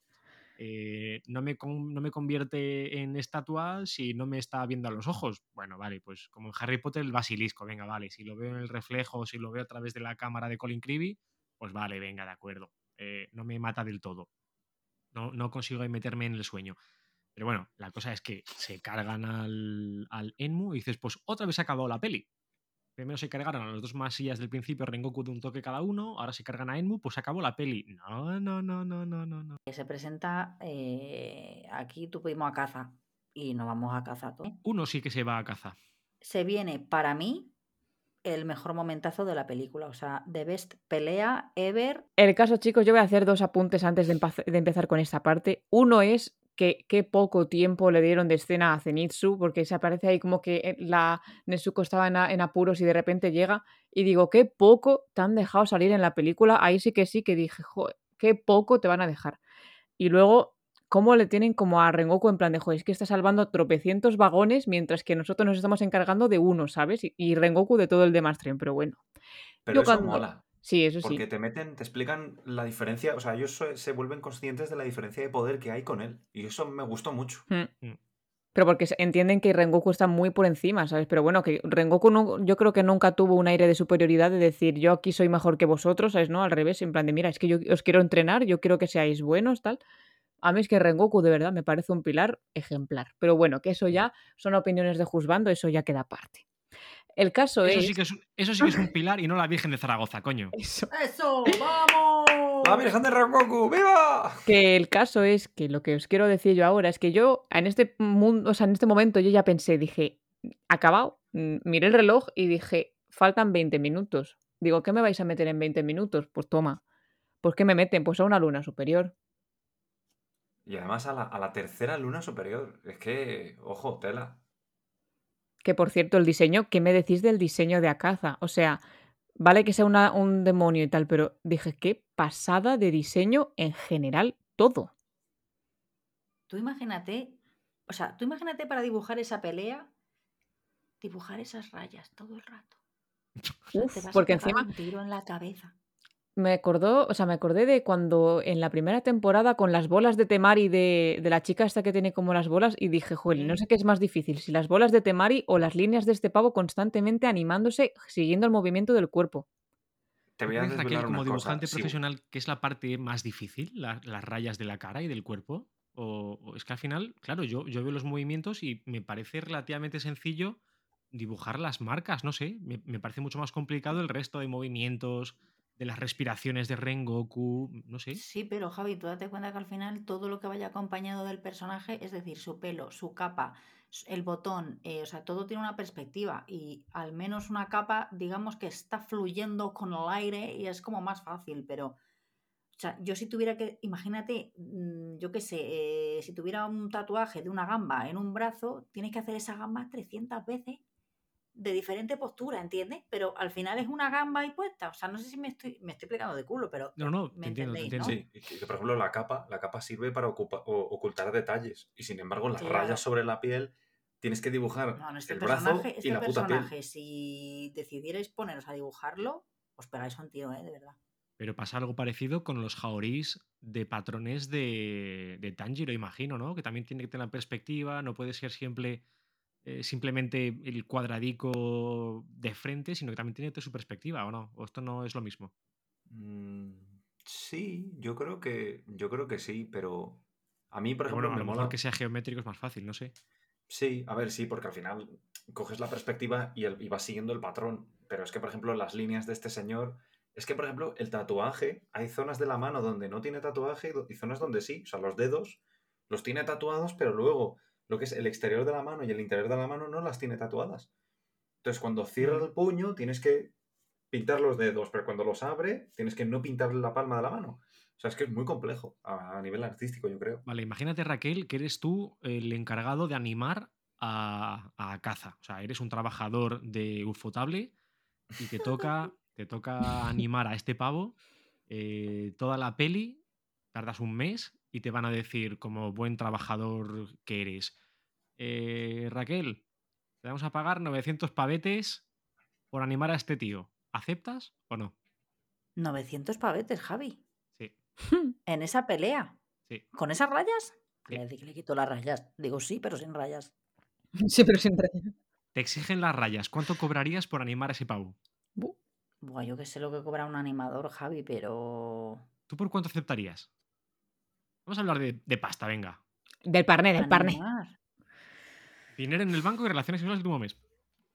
Eh, no, me no me convierte en estatua si no me está viendo a los ojos. Bueno, vale, pues como en Harry Potter el basilisco, venga, vale, si lo veo en el reflejo, si lo veo a través de la cámara de Colin Creevy, pues vale, venga, de acuerdo. Eh, no me mata del todo. No, no consigo meterme en el sueño. Pero bueno, la cosa es que se cargan al, al Enmu y dices, pues otra vez se ha acabado la peli. Primero se cargaron a los dos masillas del principio, Rengoku de un toque cada uno, ahora se cargan a Enmu, pues se acabó la peli. No, no, no, no, no, no, no. Se presenta eh, aquí tuvimos a caza y nos vamos a caza todos. Uno sí que se va a caza. Se viene para mí el mejor momentazo de la película, o sea, the best pelea ever. El caso, chicos, yo voy a hacer dos apuntes antes de empezar con esta parte. Uno es que qué poco tiempo le dieron de escena a Zenitsu, porque se aparece ahí como que eh, la Nezuko estaba en, a- en apuros y de repente llega. Y digo, qué poco te han dejado salir en la película. Ahí sí que sí que dije, joder, qué poco te van a dejar. Y luego, cómo le tienen como a Rengoku en plan de, joder, es que está salvando tropecientos vagones mientras que nosotros nos estamos encargando de uno, ¿sabes? Y, y Rengoku de todo el demás tren, pero bueno. Pero Yo eso cuando- mola. Sí, eso sí. Porque te meten, te explican la diferencia, o sea, ellos so- se vuelven conscientes de la diferencia de poder que hay con él. Y eso me gustó mucho. Mm. Mm. Pero porque entienden que Rengoku está muy por encima, ¿sabes? Pero bueno, que Rengoku no, yo creo que nunca tuvo un aire de superioridad de decir yo aquí soy mejor que vosotros, ¿sabes? No, al revés, en plan de mira, es que yo os quiero entrenar, yo quiero que seáis buenos, tal. A mí es que Rengoku de verdad me parece un pilar ejemplar. Pero bueno, que eso ya son opiniones de juzgando, eso ya queda aparte. El caso Eso es... sí, que es un, eso sí que es un pilar y no la Virgen de Zaragoza, coño. Eso. ¡Eso! ¡Vamos! ¡La Virgen de Rengoku! ¡Viva! Que el caso es que lo que os quiero decir yo ahora es que yo en este mundo, o sea, en este momento yo ya pensé, dije, acabado, Mm, miré el reloj y dije, faltan 20 minutos. Digo, ¿qué me vais a meter en 20 minutos? Pues toma. ¿Pues qué me meten? Pues a una luna superior. Y además a la, a la tercera luna superior. Es que, ojo, tela. Que por cierto, el diseño, ¿qué me decís del diseño de Akaza? O sea, vale que sea una- un demonio y tal, pero dije, qué pasada de diseño en general todo. Tú imagínate, o sea, tú imagínate para dibujar esa pelea, dibujar esas rayas todo el rato. O sea, Uf, te vas porque a encima un tiro en la cabeza. Me acordó, o sea, me acordé de cuando en la primera temporada con las bolas de Temari de, de la chica esta que tiene como las bolas y dije, joder, no sé qué es más difícil, si las bolas de Temari o las líneas de este pavo constantemente animándose siguiendo el movimiento del cuerpo. Te ¿Tú voy a crees, Raquel, desvelar como cosa. dibujante Si- profesional, que es la parte más difícil, la- las rayas de la cara y del cuerpo? O, o es que al final, claro, yo, yo veo los movimientos y me parece relativamente sencillo dibujar las marcas, no sé, me, me parece mucho más complicado el resto de movimientos, de las respiraciones de Rengoku, no sé. Sí, pero Javi, tú date cuenta que al final todo lo que vaya acompañado del personaje, es decir, su pelo, su capa, el botón, eh, o sea, todo tiene una perspectiva y al menos una capa, digamos que está fluyendo con el aire y es como más fácil, pero, o sea, yo si tuviera que, imagínate, mm, yo qué sé, eh, si tuviera un tatuaje de una gamba en un brazo, tienes que hacer esa gamba 300 veces de diferente postura, ¿entiendes? Pero al final es una gamba ahí puesta. O sea, no sé si me estoy, me estoy explicando de culo, pero No, no, me te entiendo, te entendéis, entiendo. ¿no? Sí, que, por ejemplo la capa, la capa sirve para ocupa- o- ocultar detalles. Y sin embargo, las rayas sobre la piel tienes que dibujar No, no, este el brazo personaje, y este la puta piel. personaje, si decidierais poneros a dibujarlo, os pegáis un tiro, ¿eh? De verdad. Pero pasa algo parecido con los jaorís de patrones de, de Tanjiro, imagino, ¿no? Que también tiene que tener perspectiva, no puede ser siempre eh, simplemente el cuadradico de frente, sino que también tiene su perspectiva, ¿o no? ¿O esto no es lo mismo? Mm, sí, yo creo que yo creo que sí, pero a mí, por ejemplo, bueno, a me mola. que sea geométrico es más fácil, no sé. Sí, a ver, sí, porque al final coges la perspectiva y, el- y vas siguiendo el patrón. Pero es que, por ejemplo, las líneas de este señor. Es que, por ejemplo, el tatuaje, hay zonas de la mano donde no tiene tatuaje y zonas donde sí. O sea, los dedos los tiene tatuados, pero luego lo que es el exterior de la mano y el interior de la mano no las tiene tatuadas. Entonces, cuando cierra Mm. el puño, tienes que pintar los dedos, pero cuando los abre, tienes que no pintarle la palma de la mano. O sea, es que es muy complejo a, a nivel artístico, yo creo. Vale, imagínate, Raquel, que eres tú el encargado de animar a, a Caza. O sea, eres un trabajador de Ufotable y te toca, te toca animar a este pavo eh, toda la peli, tardas un mes y te van a decir, como buen trabajador que eres, "Eh, Raquel, te vamos a pagar 900 pavetes por animar a este tío. ¿Aceptas o no? 900 pavetes, Javi. Sí, En esa pelea. sí. ¿Con esas rayas? Sí. Le le quito las rayas. Digo, sí, pero sin rayas. Sí, pero siempre. Te exigen las rayas. ¿Cuánto cobrarías por animar a ese pavo? Buah, yo que sé lo que cobra un animador, Javi, pero. ¿Tú por cuánto aceptarías? Vamos a hablar de, de pasta, venga. Del parné, del parné. Dinero en el banco y relaciones sexuales el último mes.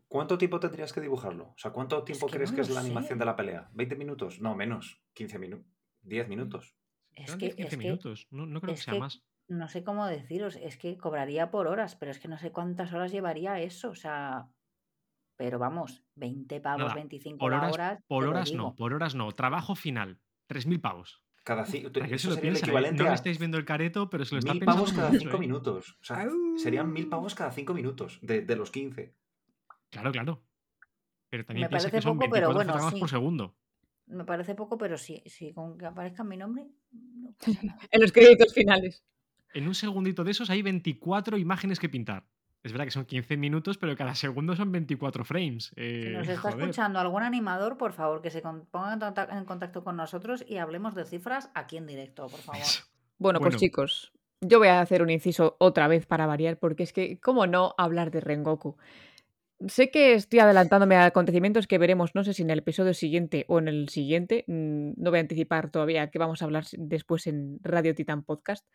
¿Cuánto tiempo tendrías que dibujarlo? O sea, ¿cuánto tiempo que crees no que es la sé. animación de la pelea? ¿20 minutos? No, menos. 15 minutos. 10 minutos. Es que- 10, 15 es que- minutos. No, no creo que sea que- más. No sé cómo deciros, es que cobraría por horas, pero es que no sé cuántas horas llevaría eso, o sea. Pero vamos, 20 pavos, Nada, 25 Por horas, por horas no, por horas no. Trabajo final. 3.000 pavos. Cada ci- Para que se eso lo sería el ¿eh? equivalente No le a estáis viendo el careto, pero se lo está mil pensando pavos cada mucho, 5 ¿eh? minutos. O sea, serían mil pavos cada 5 minutos de, de los 15. Claro, claro. Pero también Me piensa que parece son poco, pero 24 bueno, fotogramas sí. por segundo. Me parece poco, pero sí, sí, con que aparezca mi nombre, no pasa nada. En los créditos finales. En un segundito de esos hay 24 imágenes que pintar. Es verdad que son 15 minutos, pero cada segundo son 24 frames. Si Eh, nos está joder. escuchando algún animador, por favor, que se ponga en conta- en contacto con nosotros y hablemos de cifras aquí en directo, por favor. Bueno, Bueno. pues chicos, yo voy a hacer un inciso otra vez para variar, porque es que, ¿cómo no hablar de Rengoku? Sé que estoy adelantándome a acontecimientos que veremos, no sé si en el episodio siguiente o en el siguiente, mm, no voy a anticipar todavía que vamos a hablar después en Radio Titan Podcast,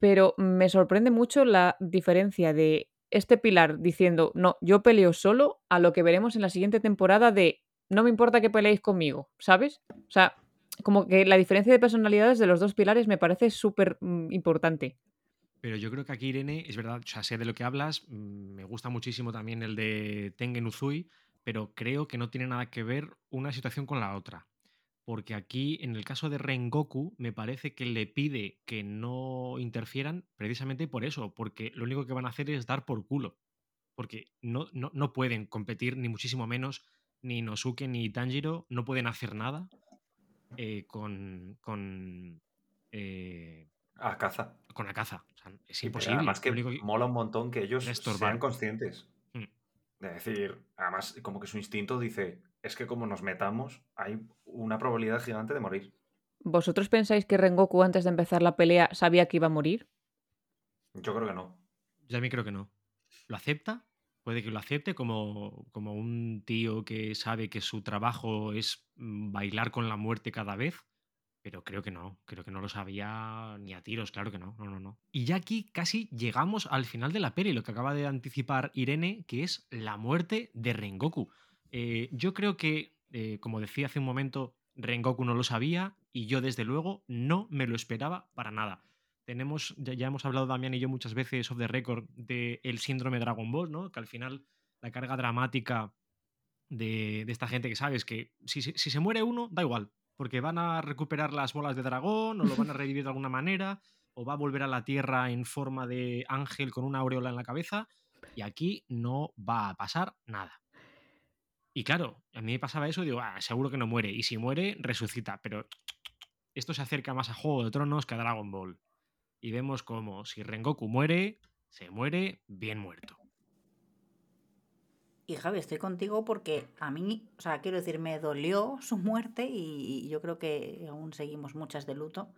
pero me sorprende mucho la diferencia de este pilar diciendo, no, yo peleo solo, a lo que veremos en la siguiente temporada de, no me importa que peleéis conmigo, ¿sabes? O sea, como que la diferencia de personalidades de los dos pilares me parece súper mm, importante. Pero yo creo que aquí, Irene, es verdad, o sea, sé de lo que hablas, mm, me gusta muchísimo también el de Tengen Uzui, pero creo que no tiene nada que ver una situación con la otra. Porque aquí, en el caso de Rengoku, me parece que le pide que no interfieran precisamente por eso, porque lo único que van a hacer es dar por culo. Porque no, no, no pueden competir, ni muchísimo menos, ni Nosuke ni Tanjiro, no pueden hacer nada eh, con. con eh, A caza. con la caza. O sea, es imposible. además que mola un montón que ellos sean conscientes. Mm. De decir, además, como que su instinto dice, es que como nos metamos, hay una probabilidad gigante de morir. ¿Vosotros pensáis que Rengoku antes de empezar la pelea sabía que iba a morir? Yo creo que no. Yo también creo que no. ¿Lo acepta? Puede que lo acepte como, como un tío que sabe que su trabajo es mm, bailar con la muerte cada vez. Pero creo que no, creo que no lo sabía ni a tiros, claro que no, no, no, no. Y ya aquí casi llegamos al final de la peli, lo que acaba de anticipar Irene, que es la muerte de Rengoku. Eh, yo creo que, eh, como decía hace un momento, Rengoku no lo sabía y yo desde luego no me lo esperaba para nada. Tenemos, ya, hemos hablado Damián y yo muchas veces off the record del síndrome Dragon Ball, ¿no? Que al final la carga dramática de, de esta gente que sabes que si, si se muere uno, da igual, porque van a recuperar las bolas de dragón o lo van a revivir de alguna manera o va a volver a la Tierra en forma de ángel con una aureola en la cabeza y aquí no va a pasar nada. Y claro, a mí me pasaba eso y digo, "Ah, seguro que no muere. Y si muere, resucita. Pero esto se acerca más a Juego de Tronos que a Dragon Ball. Y vemos como si Rengoku muere, se muere bien muerto. Y Javi, estoy contigo porque a mí, o sea, quiero decir, me dolió su muerte y yo creo que aún seguimos muchas de luto.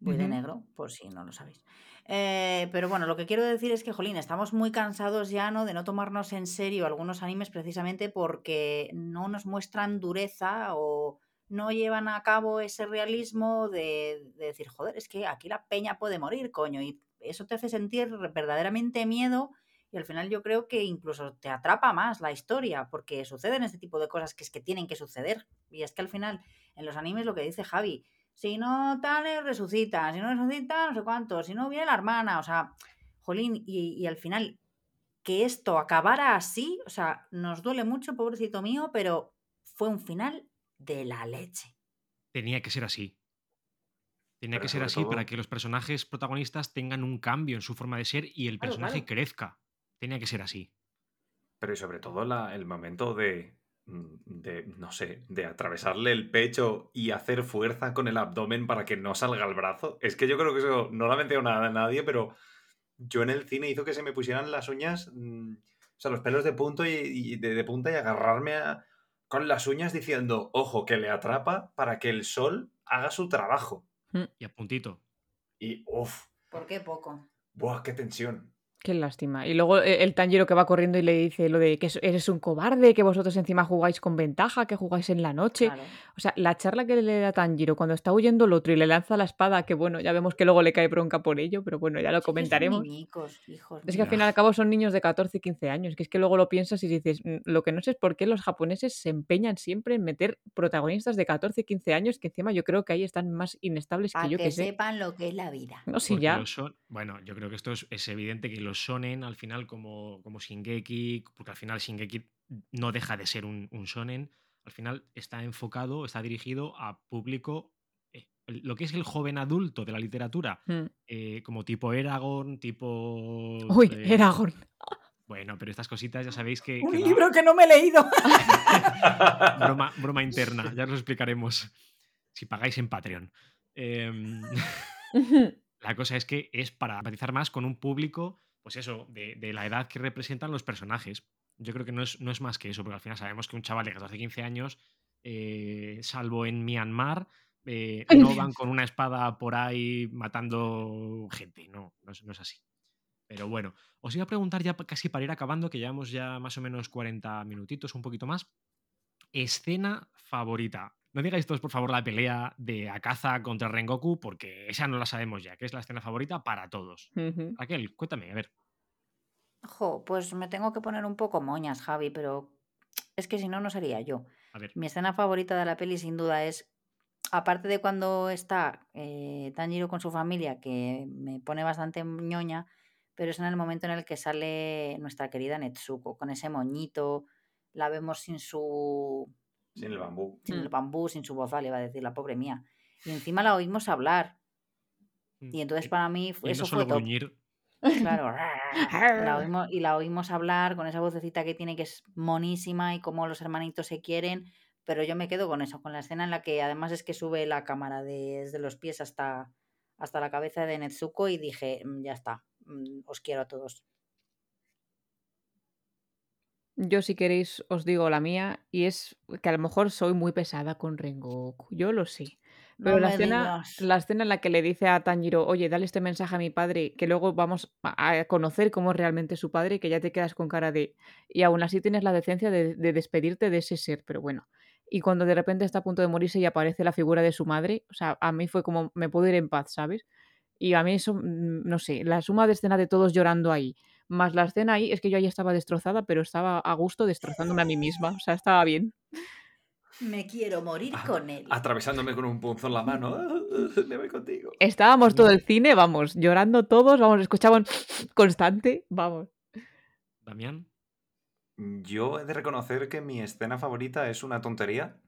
Voy de negro, por si no lo sabéis. Eh, pero bueno, lo que quiero decir es que, Jolín, estamos muy cansados ya, ¿no? De no tomarnos en serio algunos animes precisamente porque no nos muestran dureza o no llevan a cabo ese realismo de, de decir, joder, es que aquí la peña puede morir, coño. Y eso te hace sentir verdaderamente miedo y al final yo creo que incluso te atrapa más la historia, porque suceden este tipo de cosas que es que tienen que suceder. Y es que al final, en los animes lo que dice Javi, si no tales, resucita, si no resucita, no sé cuánto, si no viene la hermana, o sea, jolín, y, y al final que esto acabara así, o sea, nos duele mucho, pobrecito mío, pero fue un final de la leche. Tenía que ser así. Tenía Pero que ser así para que los personajes protagonistas tengan un cambio en su forma de ser y el Claro, personaje claro. crezca. Tenía que ser así. Pero y sobre todo la- el momento de, de, no sé, de atravesarle el pecho y hacer fuerza con el abdomen para que no salga el brazo. Es que yo creo que eso no la metió nada a nadie, pero yo en el cine hizo que se me pusieran las uñas, mm, o sea, los pelos de, punto y, y de, de punta y agarrarme a- con las uñas diciendo, ojo, que le atrapa para que el sol haga su trabajo. Y a puntito. Y, uff, ¿Por qué poco? ¡buah, qué tensión! Qué lástima. Y luego eh, el Tanjiro que va corriendo y le dice lo de que es- eres un cobarde, que vosotros encima jugáis con ventaja, que jugáis en la noche. Claro. O sea, la charla que le da Tanjiro cuando está huyendo el otro y le lanza la espada, que bueno, ya vemos que luego le cae bronca por ello, pero bueno, ya lo Sí que son comentaremos. hijos Es que al fin y al cabo son niños de 14 y 15 años, que es que luego lo piensas y dices, "Mm, lo que no sé es por qué los japoneses se empeñan siempre en meter protagonistas de 14 y 15 años, que encima yo creo que ahí están más inestables Para que yo que que sé. sepan lo que es la vida. No, sí, Porque ya. son- bueno, yo creo que esto es, es evidente que los shonen al final como, como Shingeki, porque al final Shingeki no deja de ser un, un shonen, al final está enfocado, está dirigido a público, eh, el- lo que es el joven adulto de la literatura, Mm. eh, como tipo Eragon, tipo... Uy, eh, Eragon. Bueno, pero estas cositas ya sabéis que... Un que libro que no me he leído. broma, broma interna, ya os lo explicaremos si pagáis en Patreon. Em, La cosa es que es para empatizar más con un público, pues eso, de, de la edad que representan los personajes. Yo creo que no es, no es más que eso, porque al final sabemos que un chaval de 14-15 años, eh, salvo en Myanmar, eh, no van con una espada por ahí matando gente. No, no es, no es así. Pero bueno, os iba a preguntar ya casi para ir acabando, que llevamos ya más o menos 40 minutitos, un poquito más. Escena favorita. No digáis todos, por favor, la pelea de Akaza contra Rengoku, porque esa no la sabemos ya, que es la escena favorita para todos. Ujú. Raquel, cuéntame, a ver. Jo, pues me tengo que poner un poco moñas, Javi, pero es que si no, no sería yo. A ver. Mi escena favorita de la peli, sin duda, es, aparte de cuando está eh, Tanjiro con su familia, que me pone bastante ñoña, pero es en el momento en el que sale nuestra querida Netsuko, con ese moñito, la vemos sin su Sin el bambú. sin el Mm. bambú, sin su bozal, iba a decir la pobre mía. Y encima la oímos hablar. Y entonces para mí Y no eso solo fue top. gruñir, Claro. La oímos, y la oímos hablar con esa vocecita que tiene que es monísima y cómo los hermanitos se quieren. Pero yo me quedo con eso, con la escena en la que además es que sube la cámara de- desde los pies hasta, hasta la cabeza de Netsuko y dije, "Mm, ya está, mm, os quiero a todos. Yo si queréis os digo la mía y es que a lo mejor soy muy pesada con Rengoku, yo lo sé. Pero No la escena, la escena en la que le dice a Tanjiro, oye, dale este mensaje a mi padre, que luego vamos a a conocer cómo es realmente su padre, que ya te quedas con cara de... Y aún así tienes la decencia de, de despedirte de ese ser, pero bueno. Y cuando de repente está a punto de morirse y aparece la figura de su madre, o sea, a mí fue como, me puedo ir en paz, ¿sabes? Y a mí eso, mm, no sé, la suma de escena de todos llorando ahí, más la escena ahí, es que yo ahí estaba destrozada, pero estaba a gusto destrozándome a mí misma, o sea, estaba bien. Me quiero morir Ah, con él. Atravesándome con un punzo en la mano. Me voy contigo. Estábamos todo el cine, vamos, llorando todos, vamos, escuchaban constante, vamos. Damián. Yo he de reconocer que mi escena favorita es una tontería.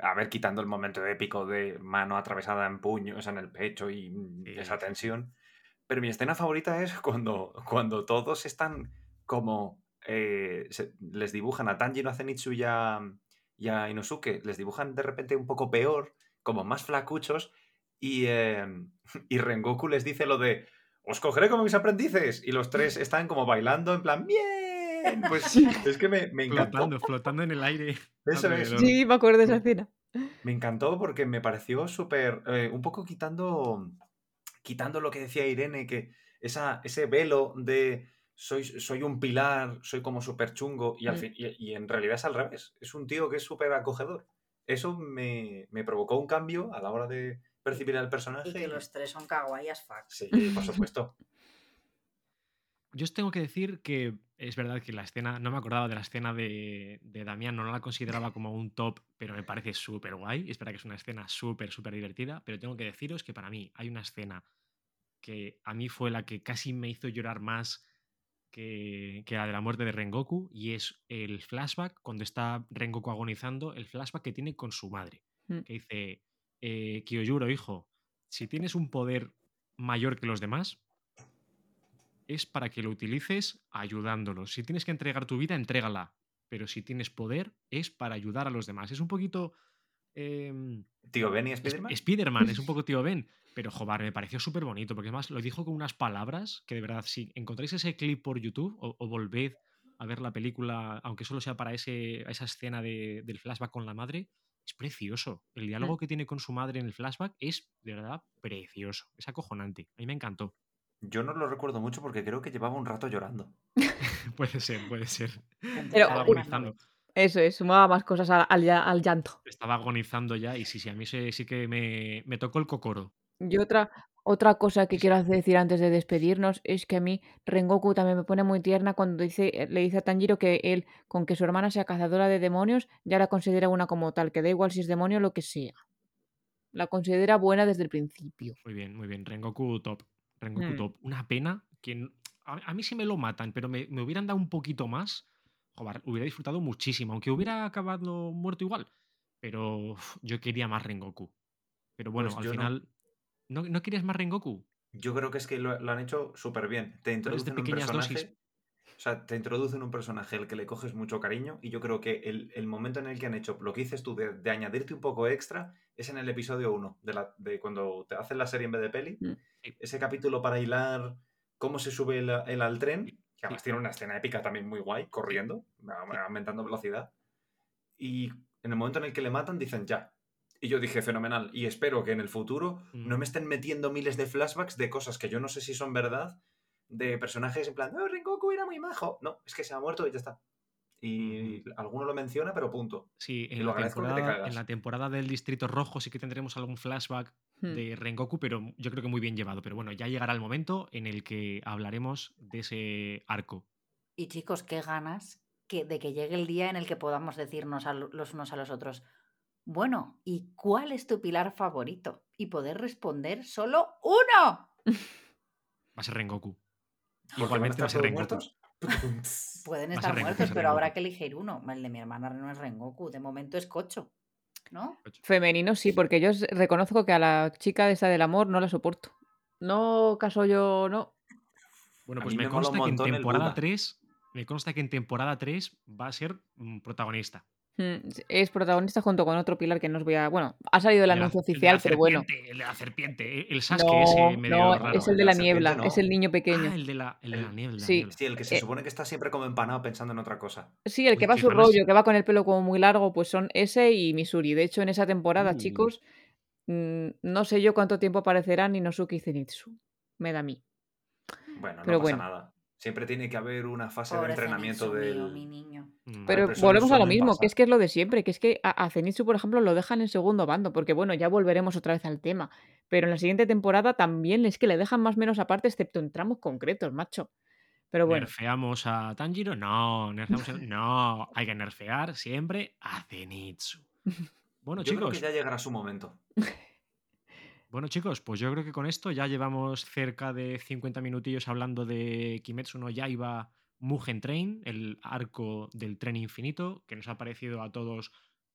A ver, quitando el momento épico de mano atravesada en puño, o sea, en el pecho y Sí, esa sí. tensión. Pero mi escena favorita es cuando, cuando todos están como. eh, se- les dibujan a Tanjiro, a Zenitsu y a, y a Inosuke, les dibujan de repente un poco peor, como más flacuchos, y, eh, y Rengoku les dice lo de. Os cogeré como mis aprendices. Y los tres están como bailando en plan, ¡bien! Pues es que me, me encantó. Flotando, flotando en el aire. Eso es. Sí, me acuerdo de esa escena. Me encantó porque me pareció súper. eh, un poco quitando. Quitando lo que decía Irene, que esa, ese velo de soy, soy un pilar, soy como súper chungo, y, al Mm. fin- y, y en realidad es al revés. Es un tío que es súper acogedor. Eso me, me provocó un cambio a la hora de percibir al personaje. Y que los tres son kawaii as fuck. Sí, por supuesto. Yo os tengo que decir que es verdad que la escena, no me acordaba de la escena de, de Damián, no la consideraba como un top, pero me parece súper guay. Es verdad que es una escena súper, súper divertida, pero tengo que deciros que para mí hay una escena que a mí fue la que casi me hizo llorar más que, que la de la muerte de Rengoku, y es el flashback, cuando está Rengoku agonizando, el flashback que tiene con su madre, Mm. que dice, eh, Kyojuro, hijo, si tienes un poder mayor que los demás, es para que lo utilices ayudándolos. Si tienes que entregar tu vida, entrégala. Pero si tienes poder, es para ayudar a los demás. Es un poquito. em, Tío Ben y Spiderman. Spiderman, es un poco tío Ben. Pero, joder, me pareció súper bonito. Porque además lo dijo con unas palabras que de verdad, si encontráis ese clip por YouTube o, o volved a ver la película, aunque solo sea para ese, esa escena de- del flashback con la madre, es precioso. El diálogo que tiene con su madre en el flashback es de verdad precioso. Es acojonante. A mí me encantó. Yo no lo recuerdo mucho porque creo que llevaba un rato llorando. puede ser, puede ser. Pero- Estaba agonizando. Eso es, sumaba más cosas al, al ya- al llanto. Estaba agonizando ya y sí, sí, a mí sí que me, me tocó el cocoro. Y otra, otra cosa que Sí. quiero decir antes de despedirnos es que a mí Rengoku también me pone muy tierna cuando dice, eh, le dice a Tanjiro que él, con que su hermana sea cazadora de demonios, ya la considera una como tal, que da igual si es demonio o lo que sea. La considera buena desde el principio. Muy bien, muy bien. Rengoku top. Rengoku Mm. top. Una pena que a, a mí sí me lo matan, pero me, me hubieran dado un poquito más. Joder, hubiera disfrutado muchísimo, aunque hubiera acabado muerto igual. Pero uf, yo quería más Rengoku. Pero bueno, Pues al yo no. final. ¿No, ¿No querías más Rengoku? Yo creo que es que lo, lo han hecho súper bien. Te introducen un pequeñas personaje. dosis. O sea, te introducen un personaje al que le coges mucho cariño. Y yo creo que el, el momento en el que han hecho lo que dices tú de, de añadirte un poco extra es en el episodio 1, de, la, de cuando te hacen la serie en vez de peli. Mm. Sí. Ese capítulo para hilar cómo se sube el, el al tren. Que además sí. tiene una escena épica también muy guay, corriendo, aumentando velocidad. Y en el momento en el que le matan, dicen ya. Y yo dije, fenomenal. Y espero que en el futuro Mm. no me estén metiendo miles de flashbacks de cosas que yo no sé si son verdad, de personajes en plan, no, Rengoku era muy majo. No, es que se ha muerto y ya está. Y alguno lo menciona, pero punto. Sí, en lo la, temporada, cagas. en la temporada del Distrito Rojo sí que tendremos algún flashback Hmm. de Rengoku, pero yo creo que muy bien llevado. Pero bueno, ya llegará el momento en el que hablaremos de ese arco. Y chicos, qué ganas que, de que llegue el día en el que podamos decirnos a lo- los unos a los otros, bueno, ¿y cuál es tu pilar favorito? Y poder responder solo uno. Va a ser Rengoku. ¿Por qué van a Igualmente va a estar ser Rengoku. muertos? Pueden estar Rengoku, muertos, pero habrá que elegir uno. El de mi hermana no es Rengoku, de momento es Cocho. ¿No? Femenino sí, porque yo reconozco que a la chica de esa del amor no la soporto. No caso yo, no. Bueno, pues me me consta que en temporada Buda. 3. Me consta que en temporada 3 va a ser protagonista. Mm, Es protagonista junto con otro pilar que no os voy a. Bueno, ha salido el anuncio el oficial, pero bueno. serpiente, El de la serpiente, el- el Sasuke No, ese medio no, raro. es el el de la la niebla, es no. el niño pequeño. Ah, el de la, el de la El- niebla. el Sí. niebla. Sí, el que se Eh, supone que está siempre como empanado pensando en otra cosa. Sí, el que Uy, va a su rollo, que va con el pelo como muy largo, pues son ese y Misuri. De hecho, en esa temporada, Uh. chicos, mm, no sé yo cuánto tiempo aparecerán Inosuke y Zenitsu. Me da a mí. Bueno, no Pero pasa bueno. nada. Siempre tiene que haber una fase de entrenamiento mi niño. Mm, Pero volvemos a lo mismo, que es que es lo de siempre, que es que a, a Zenitsu, por ejemplo, lo dejan en segundo bando, porque bueno, ya volveremos otra vez al tema. Pero en la siguiente temporada también es que le dejan más o menos aparte, excepto en tramos concretos, macho. Pero bueno, ¿Nerfeamos a Tanjiro? No, nerfeamos a- no, hay que nerfear siempre a Zenitsu. Bueno, Yo creo chicos, que ya llegará su momento. bueno, chicos, pues yo creo que con esto ya llevamos cerca de 50 minutillos hablando de Kimetsu no Yaiba Mugen Train, el arco del tren infinito, que nos ha parecido a todos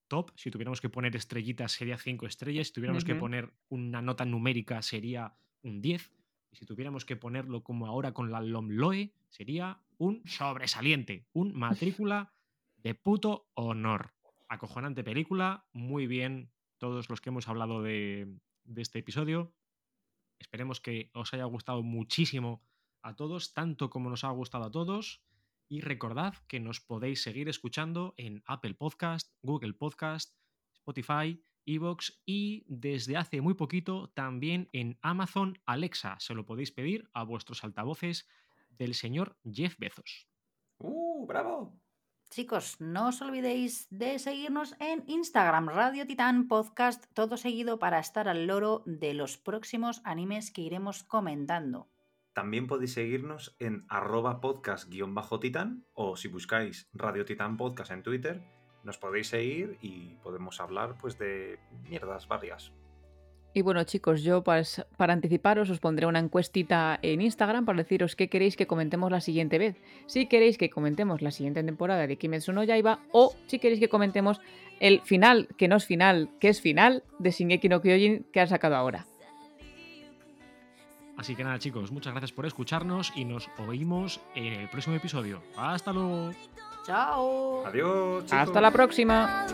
top. Si tuviéramos que poner estrellitas sería 5 estrellas, si tuviéramos que poner una nota numérica sería un 10. Y si tuviéramos que ponerlo como ahora con la Lomloe, sería un sobresaliente, un matrícula de puto honor. Acojonante película, muy bien todos los que hemos hablado de, de este episodio. Esperemos que os haya gustado muchísimo a todos, tanto como nos ha gustado a todos. Y recordad que nos podéis seguir escuchando en Apple Podcast, Google Podcast, Spotify, Evox y desde hace muy poquito también en Amazon Alexa. Se lo podéis pedir a vuestros altavoces del señor Jeff Bezos. ¡Uh, bravo! Chicos, no os olvidéis de seguirnos en Instagram, Radio Titán Podcast, todo seguido para estar al loro de los próximos animes que iremos comentando. También podéis seguirnos en arroba podcast-titán o si buscáis Radio Titán Podcast en Twitter, nos podéis seguir y podemos hablar pues de mierdas varias. Y bueno, chicos, yo para, anticiparos os pondré una encuestita en Instagram para deciros qué queréis que comentemos la siguiente vez. Si queréis que comentemos la siguiente temporada de Kimetsu no Yaiba o si queréis que comentemos el final, que no es final, que es final, de Shingeki no Kyojin que han sacado ahora. Así que nada chicos, muchas gracias por escucharnos y nos oímos en el próximo episodio. Hasta luego. ¡Chao! Adiós, chicos. Hasta la próxima.